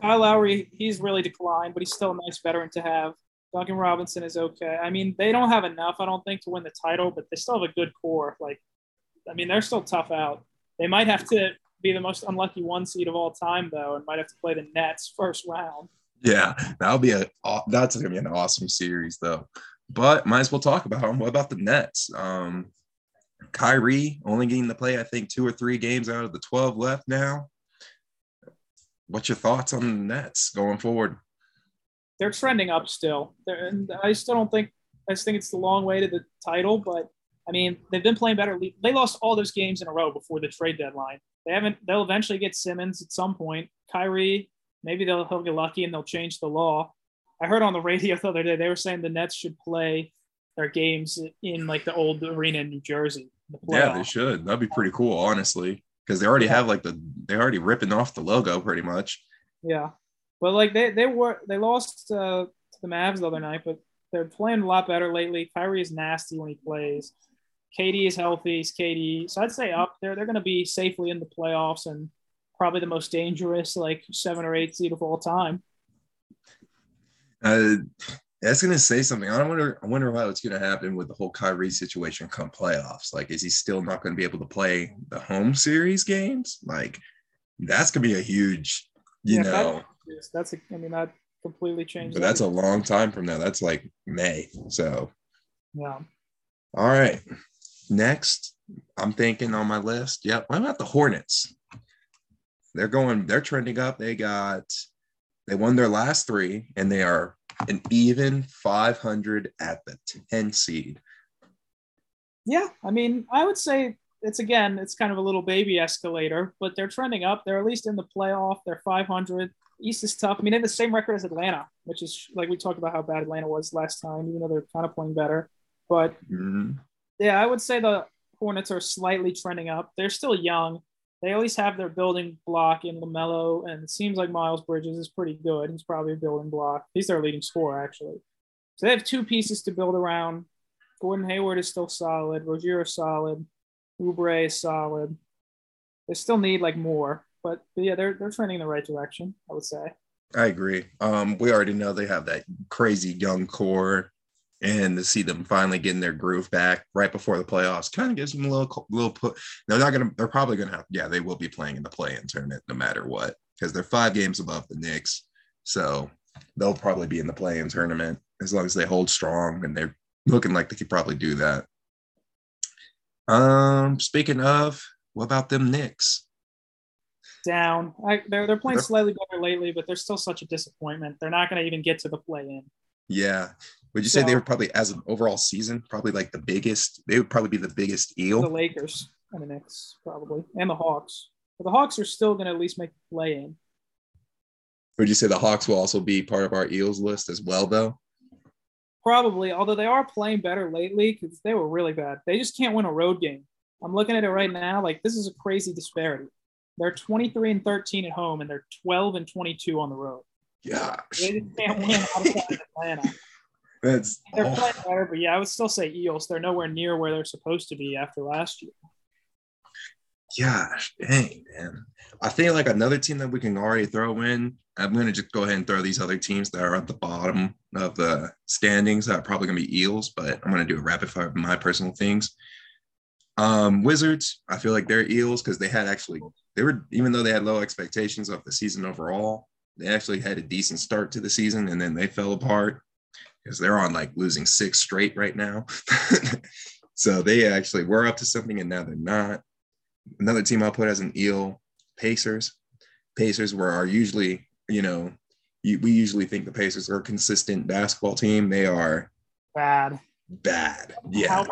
B: Kyle Lowry, he's really declined, but he's still a nice veteran to have. Duncan Robinson is okay. I mean, they don't have enough, I don't think, to win the title, but they still have a good core. Like, I mean, they're still tough out. They might have to be the most unlucky one seed of all time, though, and might have to play the Nets first round.
C: Yeah, that'll be a that's gonna be an awesome series, though. But might as well talk about them. What about the Nets? Um, Kyrie only getting to play, I think, two or three games out of the 12 left now. What's your thoughts on the Nets going forward?
B: They're trending up still. They're, and I still don't think I just think it's the long way to the title, but I mean they've been playing better. They lost all those games in a row before the trade deadline. They haven't. They'll eventually get Simmons at some point. Kyrie, maybe they'll he'll get lucky and they'll change the law. I heard on the radio the other day they were saying the Nets should play their games in like the old arena in New Jersey.
C: The yeah, they should. That'd be pretty cool, honestly, because they already have like the they already ripping off the logo pretty much.
B: Yeah. But like they they were they lost uh, to the Mavs the other night, but they're playing a lot better lately. Kyrie is nasty when he plays. KD is healthy. He's KD. So I'd say up there, they're going to be safely in the playoffs and probably the most dangerous, like seven or eight seed of all time.
C: Uh, that's going to say something. I wonder. I wonder what's going to happen with the whole Kyrie situation come playoffs. Like, is he still not going to be able to play the home series games? Like, that's going to be a huge, you yeah, know.
B: That's, that's a, I mean, that completely changed.
C: But that's a long time from now. That's like May. So.
B: Yeah.
C: All right. Next, I'm thinking on my list. Yep. What about the Hornets? They're going, they're trending up. They got, they won their last three and they are an even 500 at the 10 seed.
B: Yeah. I mean, I would say it's again, it's kind of a little baby escalator, but they're trending up. They're at least in the playoff. They're 500. East is tough. I mean, they have the same record as Atlanta, which is like we talked about how bad Atlanta was last time, even though they're kind of playing better. But mm-hmm. Yeah, I would say the Hornets are slightly trending up. They're still young. They least have their building block in LaMelo, and it seems like Miles Bridges is pretty good. He's probably a building block. He's their leading scorer, actually. So they have two pieces to build around. Gordon Hayward is still solid. Rozier is solid. Oubre is solid. They still need like more, but, but yeah, they're they're trending in the right direction. I would say.
C: I agree. Um, we already know they have that crazy young core and to see them finally getting their groove back right before the playoffs kind of gives them a little little put. They're not gonna. They're probably gonna have. Yeah, they will be playing in the play-in tournament no matter what because they're five games above the Knicks, so they'll probably be in the play-in tournament as long as they hold strong and they're looking like they could probably do that. Um, speaking of, what about them Knicks?
B: Down. I, they're they're playing slightly better lately, but they're still such a disappointment. They're not going to even get to the play-in.
C: Yeah, would you so, say they were probably as an overall season, probably like the biggest? They would probably be the biggest eel.
B: The Lakers and the Knicks, probably, and the Hawks. But the Hawks are still going to at least make the play in.
C: Would you say the Hawks will also be part of our Eels list as well, though?
B: Probably, although they are playing better lately because they were really bad. They just can't win a road game. I'm looking at it right now. Like this is a crazy disparity. They're 23 and 13 at home, and they're 12 and 22 on the road.
C: Yeah,
B: they just can't win outside of Atlanta.
C: That's
B: they're oh. playing better, but yeah, I would still say Eels. They're nowhere near where they're supposed to be after last year.
C: Gosh, dang, man. I think like another team that we can already throw in. I'm gonna just go ahead and throw these other teams that are at the bottom of the standings that are probably gonna be Eels, but I'm gonna do a rapid fire of my personal things. Um, Wizards, I feel like they're Eels because they had actually they were even though they had low expectations of the season overall, they actually had a decent start to the season and then they fell apart because they're on like losing six straight right now. so they actually were up to something and now they're not. Another team I'll put as an eel, Pacers. Pacers were are usually, you know, we usually think the Pacers are a consistent basketball team. They are
B: bad.
C: Bad. Yeah.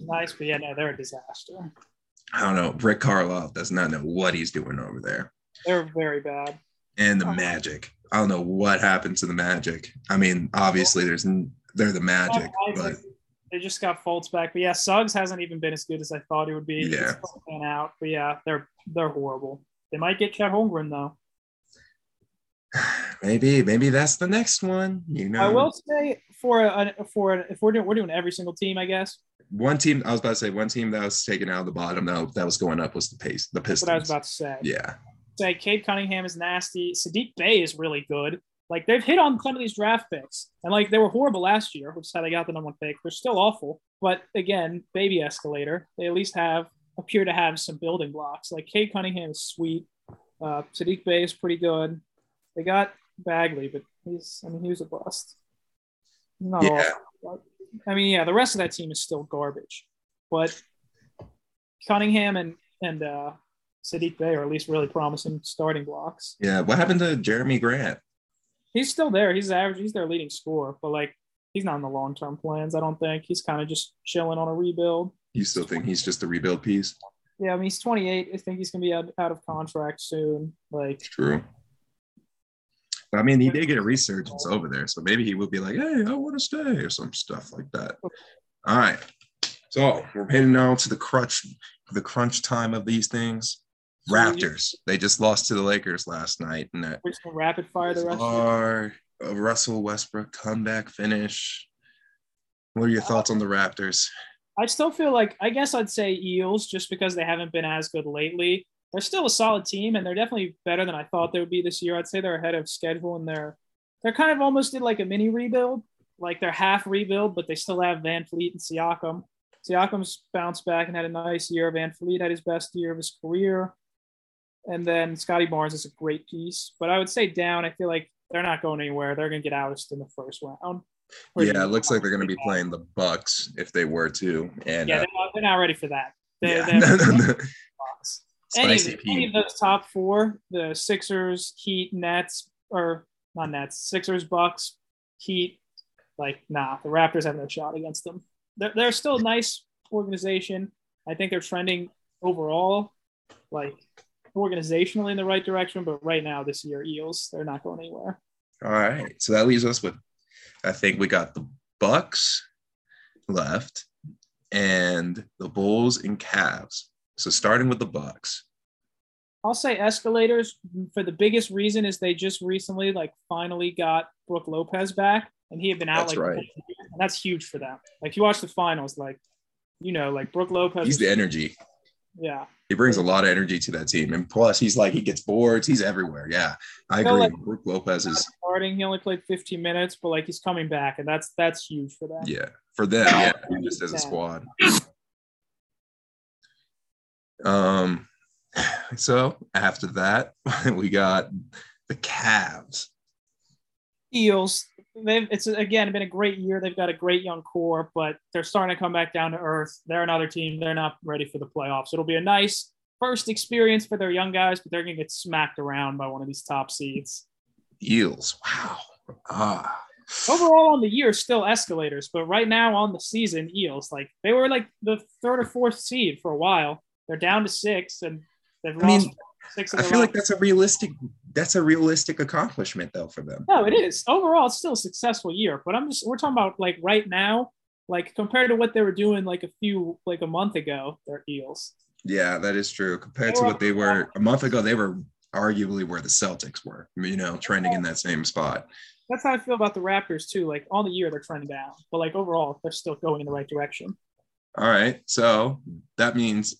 B: nice, but yeah, no, they're a disaster.
C: I don't know. Rick Carlisle does not know what he's doing over there.
B: They're very bad.
C: And the um, Magic. I don't know what happened to the Magic. I mean, obviously there's they're the Magic, but
B: they just got Fultz back. But yeah, Suggs hasn't even been as good as I thought he would be.
C: Yeah,
B: out. But yeah, they're they're horrible. They might get Chet Holmgren though.
C: Maybe, maybe that's the next one. You know,
B: I will say for a, for a, if we're doing we're doing every single team, I guess.
C: One team I was about to say one team that was taken out of the bottom that that was going up was the pace the Pistons.
B: what I was about to say.
C: Yeah,
B: say Cade Cunningham is nasty. Saddiq Bey is really good. Like they've hit on some of these draft picks, and like they were horrible last year, which is how they got the number one pick. They're still awful, but again, baby escalator. They at least have appear to have some building blocks. Like Cade Cunningham is sweet. Uh, Saddiq Bey is pretty good. They got Bagley, but he's I mean he was a bust. Not yeah. Awful, I mean, yeah, the rest of that team is still garbage, but Cunningham and and uh, Saddiq Bey are at least really promising starting blocks.
C: Yeah. What happened to Jerami Grant?
B: He's still there. He's average. He's their leading scorer, but like he's not in the long term plans. I don't think he's kind of just chilling on a rebuild.
C: You still think he's just a rebuild piece?
B: Yeah, I mean he's 28. I think he's gonna be out, out of contract soon. Like
C: true. I mean, he did get a resurgence over there, so maybe he will be like, "Hey, I want to stay" or some stuff like that. All right, so we're heading now to the crunch, the crunch time of these things. Raptors. They just lost to the Lakers last night. And that
B: We're just gonna rapid fire the rest. of it.
C: are Russell Westbrook comeback finish. What are your thoughts on the Raptors?
B: I still feel like I guess I'd say Eels just because they haven't been as good lately. They're still a solid team and they're definitely better than I thought they would be this year. I'd say they're ahead of schedule and they're they're kind of almost did like a mini rebuild. Like they're half rebuild, but they still have VanVleet and Siakam. Siakam's bounced back and had a nice year. VanVleet had his best year of his career. And then Scottie Barnes is a great piece. But I would say down, I feel like they're not going anywhere. They're gonna get ousted in the first round.
C: Yeah, it looks like they're going to be playing the Bucks if they were to. And
B: Yeah,
C: uh,
B: they're not, they're not ready for that. They,
C: yeah,
B: they're-
C: spicy
B: of, any of those top four, the Sixers, Heat, Nets, or not Nets, Sixers, Bucks, Heat, like nah, the Raptors have no shot against them. They're, they're still a nice organization. I think they're trending overall, like organizationally in the right direction. But right now, this year, Eels, they're not going anywhere.
C: All right, so that leaves us with, I think we got the Bucks left, and the Bulls and Cavs. So starting with the Bucks.
B: I'll say escalators for the biggest reason is they just recently like finally got Brook Lopez back and he had been out
C: That's
B: like
C: right.
B: and that's huge for them. Like you watch the finals, like you know, like Brook Lopez
C: He's the energy.
B: yeah.
C: He brings a lot of energy to that team, and plus he's like he gets boards. He's everywhere. Yeah, I agree.
B: like-
C: Brook Lopez is
B: starting. He only played 15 minutes, but like he's coming back and that's that's huge for them.
C: yeah for them. Yeah, just as a squad. Um, so after that, we got the Cavs.
B: Eels, they've it's again been a great year. They've got a great young core, but they're starting to come back down to earth. They're another team. They're not ready for the playoffs. It'll be a nice first experience for their young guys, but they're gonna get smacked around by one of these top seeds.
C: Eels. Wow. Ah.
B: Overall on the year, still escalators, but right now on the season, Eels like they were like the third or fourth seed for a while. They're down to six, and they've
C: I mean,
B: six. Of
C: I
B: their
C: feel like that's a realistic. That's a realistic accomplishment though for them.
B: No, it is. Overall, it's still a successful year. But I'm just we're talking about like right now, like compared to what they were doing like a few like a month ago, they're Eels.
C: Yeah, that is true. Compared to what they were a month ago, they were arguably where the Celtics were. You know, trending in that same spot.
B: That's how I feel about the Raptors too. Like all the year they're trending down, but like overall they're still going in the right direction.
C: All right. So that means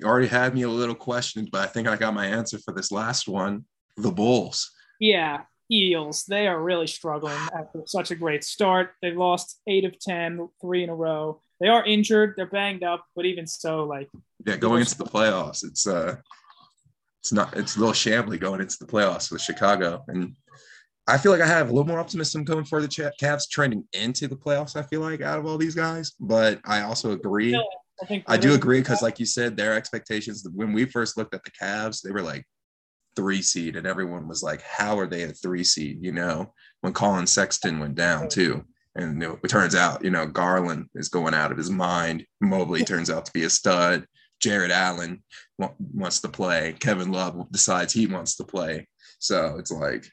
C: you already had me a little questioned, but I think I got my answer for this last one. The Bulls.
B: Yeah, Eels. They are really struggling after such a great start. They've lost eight of 10, three in a row. They are injured. They're banged up, but even so, like
C: Yeah, going into the playoffs, it's uh it's not it's a little shambly going into the playoffs with Chicago. And I feel like I have a little more optimism going for the Cavs trending into the playoffs, I feel like, out of all these guys. But I also agree.
B: I
C: I do agree because, like you said, their expectations when we first looked at the Cavs, they were like three seed, and everyone was like, "How are they a three seed?" You know, when Collin Sexton went down too, and it turns out, you know, Garland is going out of his mind. Mobley turns out to be a stud. Jarrett Allen wa- wants to play. Kevin Love decides he wants to play. So it's like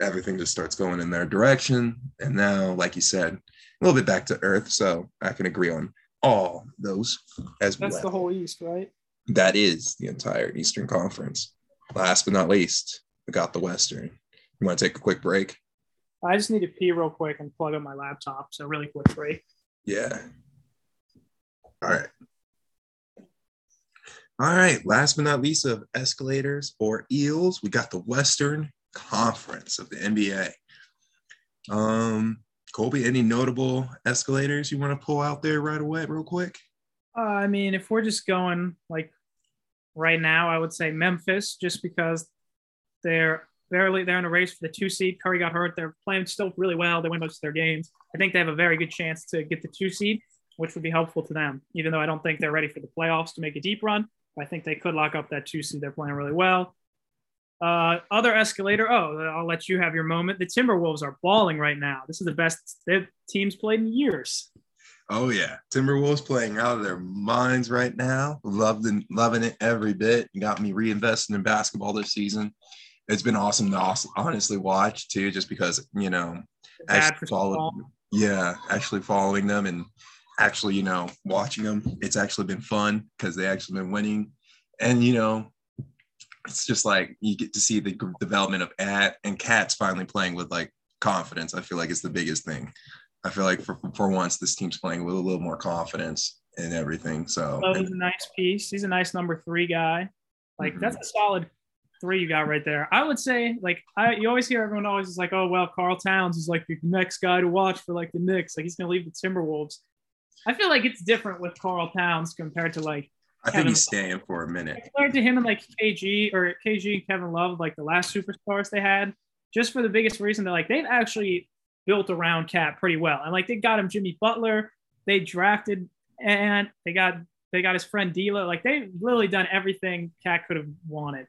C: everything just starts going in their direction. And now, like you said, a little bit back to earth. So I can agree on all those as
B: that's
C: well.
B: the whole East, right?
C: that is the entire Eastern Conference. Last but not least, we got the Western. You want to take a quick break?
B: I just need to pee real quick and plug up my laptop. So really quick break.
C: Yeah. All right. All right. Last but not least of escalators or eels, we got the Western Conference of the NBA. Um, Colby, any notable escalators you want to pull out there right away, real quick?
B: Uh, I mean, if we're just going like right now, I would say Memphis, just because they're barely they're in a race for the two seed. Curry got hurt. They're playing still really well. They win most of their games. I think they have a very good chance to get the two seed, which would be helpful to them. Even though I don't think they're ready for the playoffs to make a deep run, I think they could lock up that two seed. They're playing really well. Uh, other escalator. Oh, I'll let you have your moment. The Timberwolves are balling right now. This is the best their teams played in years.
C: Oh yeah, Timberwolves playing out of their minds right now. Loving loving it every bit. Got me reinvesting in basketball this season. It's been awesome to honestly watch too, just because you know, actually follow, yeah, actually following them and actually you know watching them. It's actually been fun because they actually been winning, and you know, it's just like you get to see the development of at and cats finally playing with like confidence. I feel like it's the biggest thing. I feel like for, for once this team's playing with a little more confidence and everything. So
B: oh, he's a nice piece. He's a nice number three guy. Like mm-hmm. that's a solid three you got right there. I would say like I you always hear everyone always is like, oh well, Karl Towns is like the next guy to watch for like the Knicks. Like he's gonna leave the Timberwolves. I feel like it's different with Karl Towns compared to like
C: I Kevin think he's staying for a minute.
B: Compared to him and like KG or KG and Kevin Love, like the last superstars they had, just for the biggest reason that like they've actually built around Cat pretty well. And like they got him Jimmy Butler, they drafted and they got they got his friend D'Lo. Like they've literally done everything Cat could have wanted.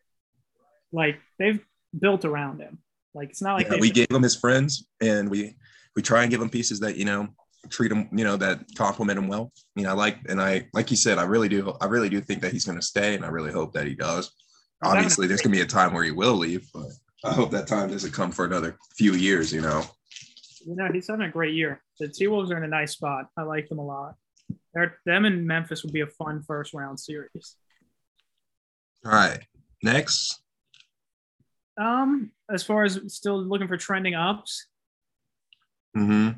B: Like they've built around him. Like it's not like
C: yeah, we gave him his friends and we we try and give him pieces that you know treat him, you know, that compliment him well. You know, I like, and I, like you said, I really do, I really do think that he's going to stay, and I really hope that he does. Obviously, there's going to be a time where he will leave, but I hope that time doesn't come for another few years. You know.
B: You know, he's having a great year. The T Wolves are in a nice spot. I like them a lot. They're, them and Memphis would be a fun first round series.
C: All right, next.
B: Um, as far as still looking for trending ups.
C: Mm-hmm.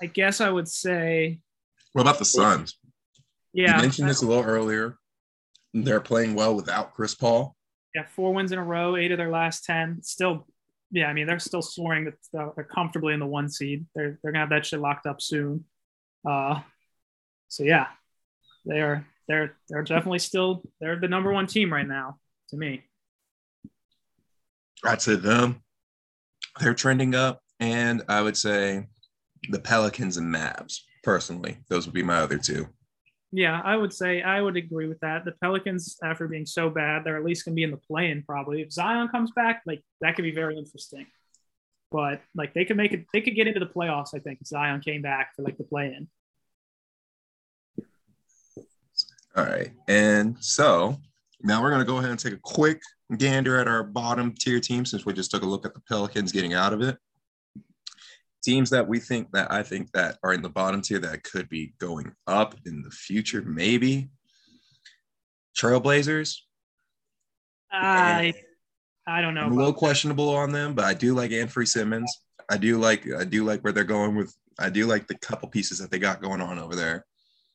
B: I guess I would say.
C: What about the Suns?
B: Yeah,
C: you mentioned this a little earlier. They're playing well without Chris Paul.
B: Yeah, four wins in a row, eight of their last ten. Still, yeah, I mean they're still soaring. They're comfortably in the one seed. They're they're gonna have that shit locked up soon. Uh, so yeah, they are they're they're definitely still they're the number one team right now to me.
C: I'd say them. They're trending up, and I would say the Pelicans and Mavs. Personally, those would be my other two.
B: Yeah, I would say I would agree with that. The Pelicans, after being so bad, they're at least gonna be in the play-in probably. If Zion comes back, like that could be very interesting. But like they could make it, they could get into the playoffs. I think if Zion came back for like the play-in.
C: All right, and so now we're gonna go ahead and take a quick gander at our bottom tier team since we just took a look at the Pelicans getting out of it teams that we think that I think that are in the bottom tier that could be going up in the future, maybe Trailblazers.
B: I I don't know.
C: I'm a little questionable on them, but I do like Anfernee Simons. I do like I do like where they're going with. I do like the couple pieces that they got going on over there.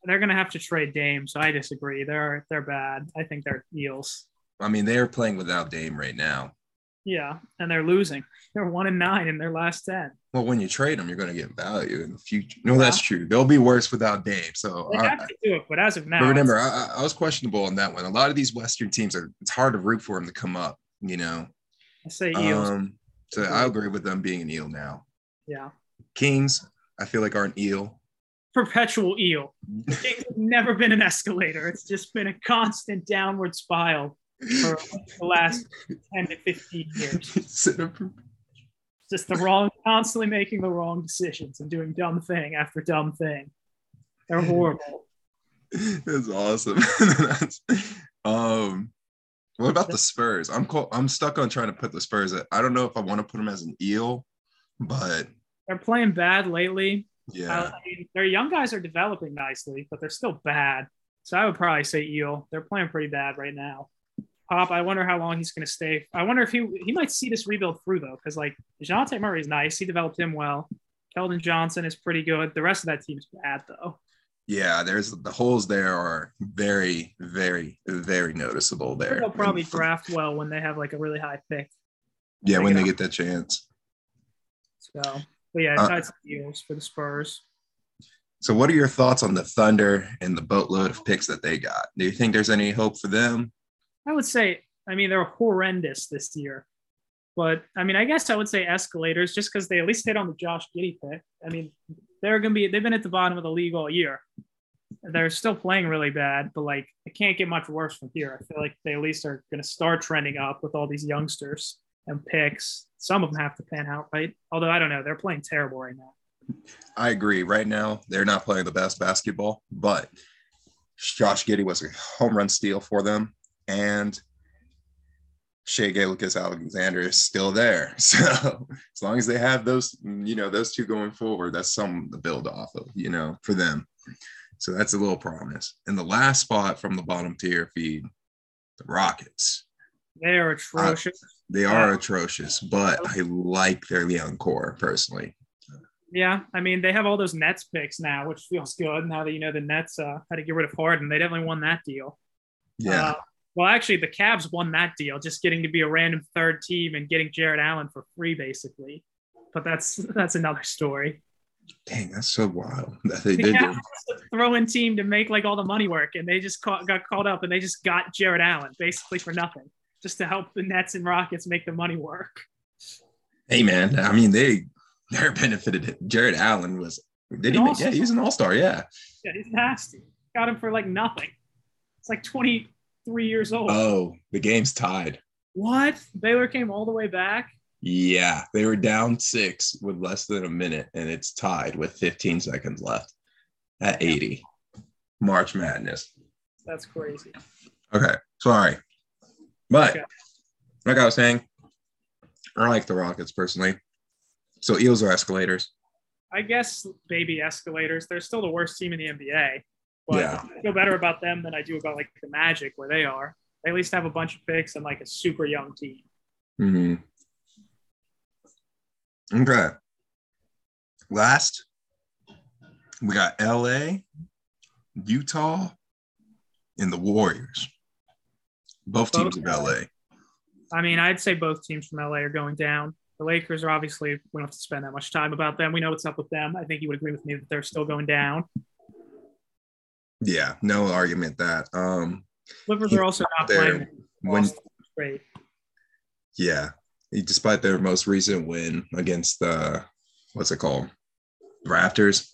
B: They're gonna have to trade Dame, so I disagree. They're they're bad. I think they're eels.
C: I mean, they are playing without Dame right now.
B: Yeah, and they're losing. They're one and nine in their last ten.
C: Well, when you trade them, you're going to get value in the future. No, yeah. that's true. They'll be worse without Dame. So
B: they have to do it, but as of now,
C: remember, I, I, was questionable on that one. A lot of these Western teams are. It's hard to root for them to come up. You know.
B: I say eels. Um,
C: so I agree with them being an eel now.
B: Yeah.
C: Kings, I feel like are an eel.
B: Perpetual eel. Kings have never been an escalator. It's just been a constant downward spiral for the last 10 to 15 years. Just the wrong, constantly making the wrong decisions and doing dumb thing after dumb thing. They're horrible.
C: That's awesome. That's, um, what about the Spurs? I'm co- I'm stuck on trying to put the Spurs. At, I don't know if I want to put them as an eel, but
B: they're playing bad lately.
C: Yeah,
B: I mean, their young guys are developing nicely, but they're still bad. So I would probably say eel. They're playing pretty bad right now. Pop. I wonder how long he's going to stay. I wonder if he he might see this rebuild through though, because like Dejounte Murray is nice. He developed him well. Keldon Johnson is pretty good. The rest of that team is bad though.
C: Yeah, there's the holes there are very, very, very noticeable there.
B: They'll probably and, draft well when they have like a really high pick.
C: Yeah, when they get that chance.
B: So, but yeah, uh, the deals for the Spurs.
C: So, what are your thoughts on the Thunder and the boatload of picks that they got? Do you think there's any hope for them?
B: I would say, I mean, they're horrendous this year. But I mean, I guess I would say escalators just because they at least hit on the Josh Giddey pick. I mean, they're going to be, they've been at the bottom of the league all year. They're still playing really bad, but like, it can't get much worse from here. I feel like they at least are going to start trending up with all these youngsters and picks. Some of them have to pan out, right? Although I don't know, they're playing terrible right now.
C: I agree. Right now, they're not playing the best basketball, but Josh Giddey was a home run steal for them and Shai Gilgeous-Alexander is still there. So as long as they have those, you know, those two going forward, that's some to build off of, you know, for them. So that's a little promise. And the last spot from the bottom tier feed, the Rockets.
B: They are atrocious.
C: They are atrocious, but I like their young core personally.
B: Yeah, I mean they have all those Nets picks now, which feels good. Now that you know the Nets uh, had to get rid of Harden, they definitely won that deal.
C: Yeah.
B: Uh, well, actually, the Cavs won that deal, just getting to be a random third team and getting Jarrett Allen for free, basically. But that's that's another story.
C: Dang, that's so wild that they
B: The
C: did.
B: Cavs
C: do-
B: was a throw-in team to make like all the money work, and they just caught, got called up, and they just got Jarrett Allen basically for nothing, just to help the Nets and Rockets make the money work.
C: Hey man, I mean they they're benefited. Jarrett Allen was did he? Make, yeah, he was an all star. Yeah.
B: Yeah, he's nasty. Got him for like nothing. It's like 23 years old.
C: Oh, the game's tied.
B: what? Baylor came all the way back.
C: Yeah, they were down six with less than a minute, and it's tied with 15 seconds left at 80. March Madness.
B: That's crazy.
C: Okay, sorry, but
B: Okay.
C: like I was saying, I like the Rockets personally. So eels are escalators.
B: I guess baby escalators. They're still the worst team in the NBA. But
C: Yeah.
B: I feel better about them than I do about like the Magic, where they are. They at least have a bunch of picks and like a super young team.
C: Mm-hmm. Okay. Last, we got LA, Utah, and the Warriors. Both teams of LA.
B: I mean, I'd say both teams from LA are going down. The Lakers are obviously, we don't have to spend that much time about them. We know what's up with them. I think you would agree with me that they're still going down.
C: Yeah, no argument that. Um,
B: Clippers are also not playing
C: when
B: great.
C: yeah, despite their most recent win against the what's it called, Raptors,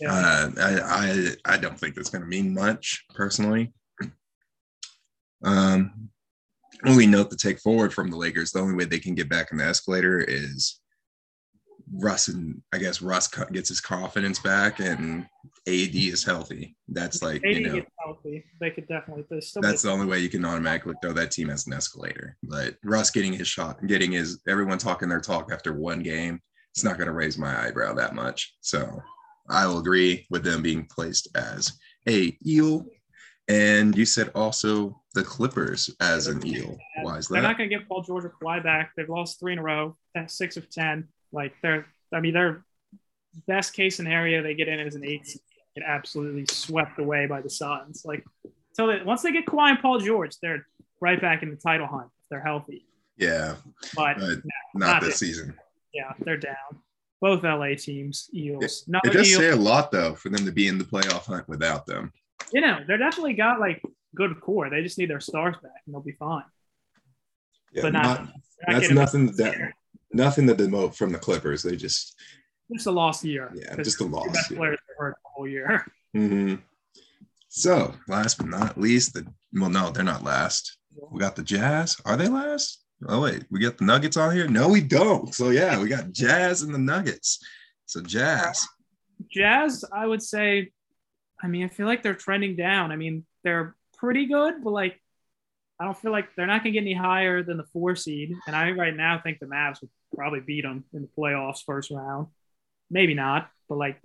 B: Yeah.
C: uh, I, I I don't think that's going to mean much personally. Um, only note to take forward from the Lakers: the only way they can get back in the escalator is Russ and I guess Russ gets his confidence back and AD is healthy. That's like
B: AD
C: you know
B: healthy. They could definitely. They still
C: that's the only way you can automatically throw that team as an escalator. But Russ getting his shot, getting his everyone talking their talk after one game, it's not going to raise my eyebrow that much. So I will agree with them being placed as a eel. And you said also the Clippers as an eel. Why is that?
B: They're not going to get Paul George or Kawhi back. They've lost three in a row. That's six of ten. Like they're, I mean, their best case scenario they get in as an eight. seed, Get absolutely swept away by the Suns. Like so that once they get Kawhi and Paul George, they're right back in the title hunt. If they're healthy.
C: yeah,
B: But
C: but
B: not
C: not
B: this.
C: this season.
B: yeah, they're down. Both LA teams, Eels. Not
C: It does
B: Eels.
C: say a lot though for them to be in the playoff hunt without them.
B: you know, they're definitely got like good core. They just need their stars back, and they'll be fine.
C: Yeah,
B: But not-
C: not-
B: not
C: that's nothing that nothing to demote from the Clippers. They just
B: Just a lost year.
C: Yeah, just a
B: the two Best
C: year.
B: players hurt the whole year.
C: hmm So, last but not least, the well, no, they're not last. We got the Jazz. Are they last? Oh wait, we got the Nuggets on here. No, we don't. So yeah, we got Jazz and the Nuggets. So Jazz.
B: Jazz, I would say, I mean, I feel like they're trending down. I mean, they're pretty good, but like, I don't feel like they're not going to get any higher than the four seed. And I right now think the Mavs would probably beat them in the playoffs first round. Maybe not, but like,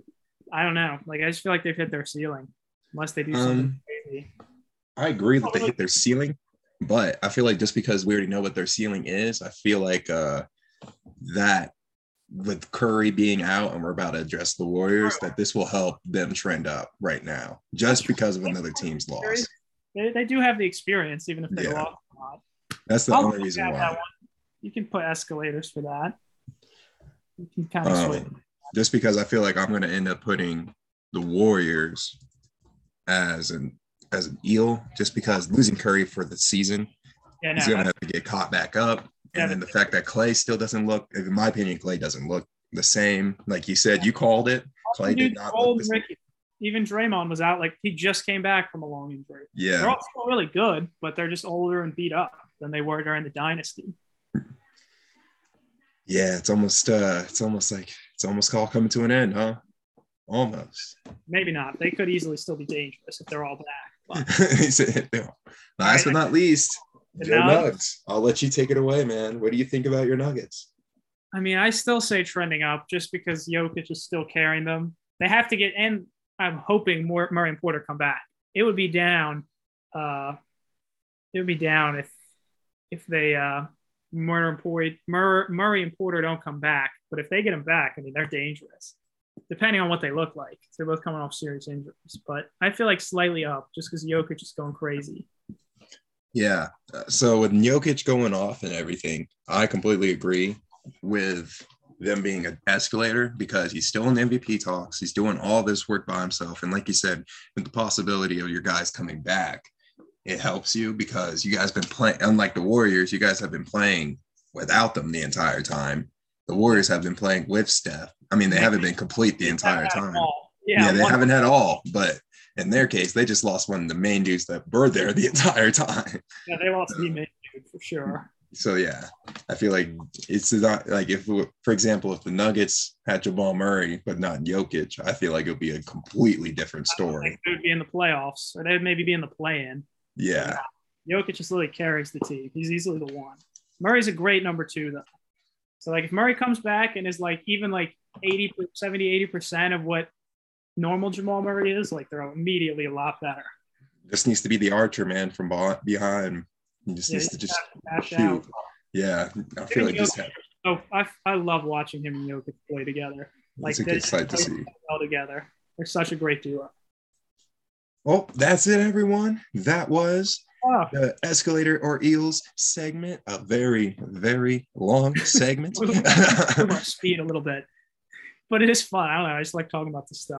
B: I don't know. Like, I just feel like they've hit their ceiling unless they do something
C: Um,
B: crazy.
C: I agree that they hit their ceiling, but I feel like just because we already know what their ceiling is, I feel like uh that with Curry being out and we're about to address the Warriors, that this will help them trend up right now, just because of another team's loss.
B: They, they do have the experience, even if they
C: Yeah.
B: lost a lot.
C: That's the
B: I'll
C: only reason why.
B: You can put escalators for that. You can kind of switch.
C: Um, just because I feel like I'm going to end up putting the Warriors as an as an eel, just because losing Curry for the season,
B: Yeah, no,
C: he's going to have to get caught back up,
B: Yeah,
C: and then the fact that Clay still doesn't look, in my opinion, Clay doesn't look the same. Like you said, you called it. Clay did not look the same.
B: Ricky. Even Draymond was out. Like he just came back from a long injury.
C: Yeah, they're
B: all still really good, but they're just older and beat up than they were during the dynasty.
C: yeah. It's almost uh, it's almost like it's almost all coming to an end, huh? Almost.
B: Maybe not. They could easily still be dangerous if they're all black. But
C: Last but not least, Joe
B: Nuggets.
C: Nuggets. I'll let you take it away, man. What do you think about your Nuggets?
B: I mean, I still say trending up just because Jokic is still carrying them. They have to get and I'm hoping more Murray and Porter come back. It would be down. Uh, it would be down if if they uh, Murray and, Porter, Murray and Porter don't come back. But if they get them back, I mean, they're dangerous, depending on what they look like. They're both coming off serious injuries. But I feel like slightly up just because Jokic is going crazy.
C: Yeah. So with Jokic going off and everything, I completely agree with them being an escalator because he's still in MVP talks. He's doing all this work by himself. And like you said, with the possibility of your guys coming back, it helps you because you guys been playing unlike the Warriors, you guys have been playing without them the entire time. The Warriors have been playing with Steph. I mean, they haven't been complete the entire time. Yeah, yeah, they haven't had all, but in their case, they just lost one of the main dudes that were there the entire time.
B: Yeah, they lost the main dude for sure.
C: So yeah, I feel like it's not like if, for example, if the Nuggets had Jamal Murray but not Jokic, I feel like it would be a completely different story.
B: They would be in the playoffs, or they'd maybe be in the play-in.
C: Yeah.
B: Jokic just literally carries the team. He's easily the one. Murray's a great number two, though. So, like, if Murray comes back and is like even like 80, 70, 80% of what normal Jamal Murray is, like, they're immediately a lot better.
C: This needs to be the archer, man, from behind. Just yeah, needs to just shoot. Out. Yeah. I feel like just.
B: Oh, I, I love watching him and Jokic play together. Like,
C: it's a good sight to see.
B: Well together. They're such a great duo.
C: Well, that's it, everyone. That was oh. the escalator or eels segment. A very, very long segment.
B: speed a little bit, but it is fun. I don't know. I just like talking about this stuff.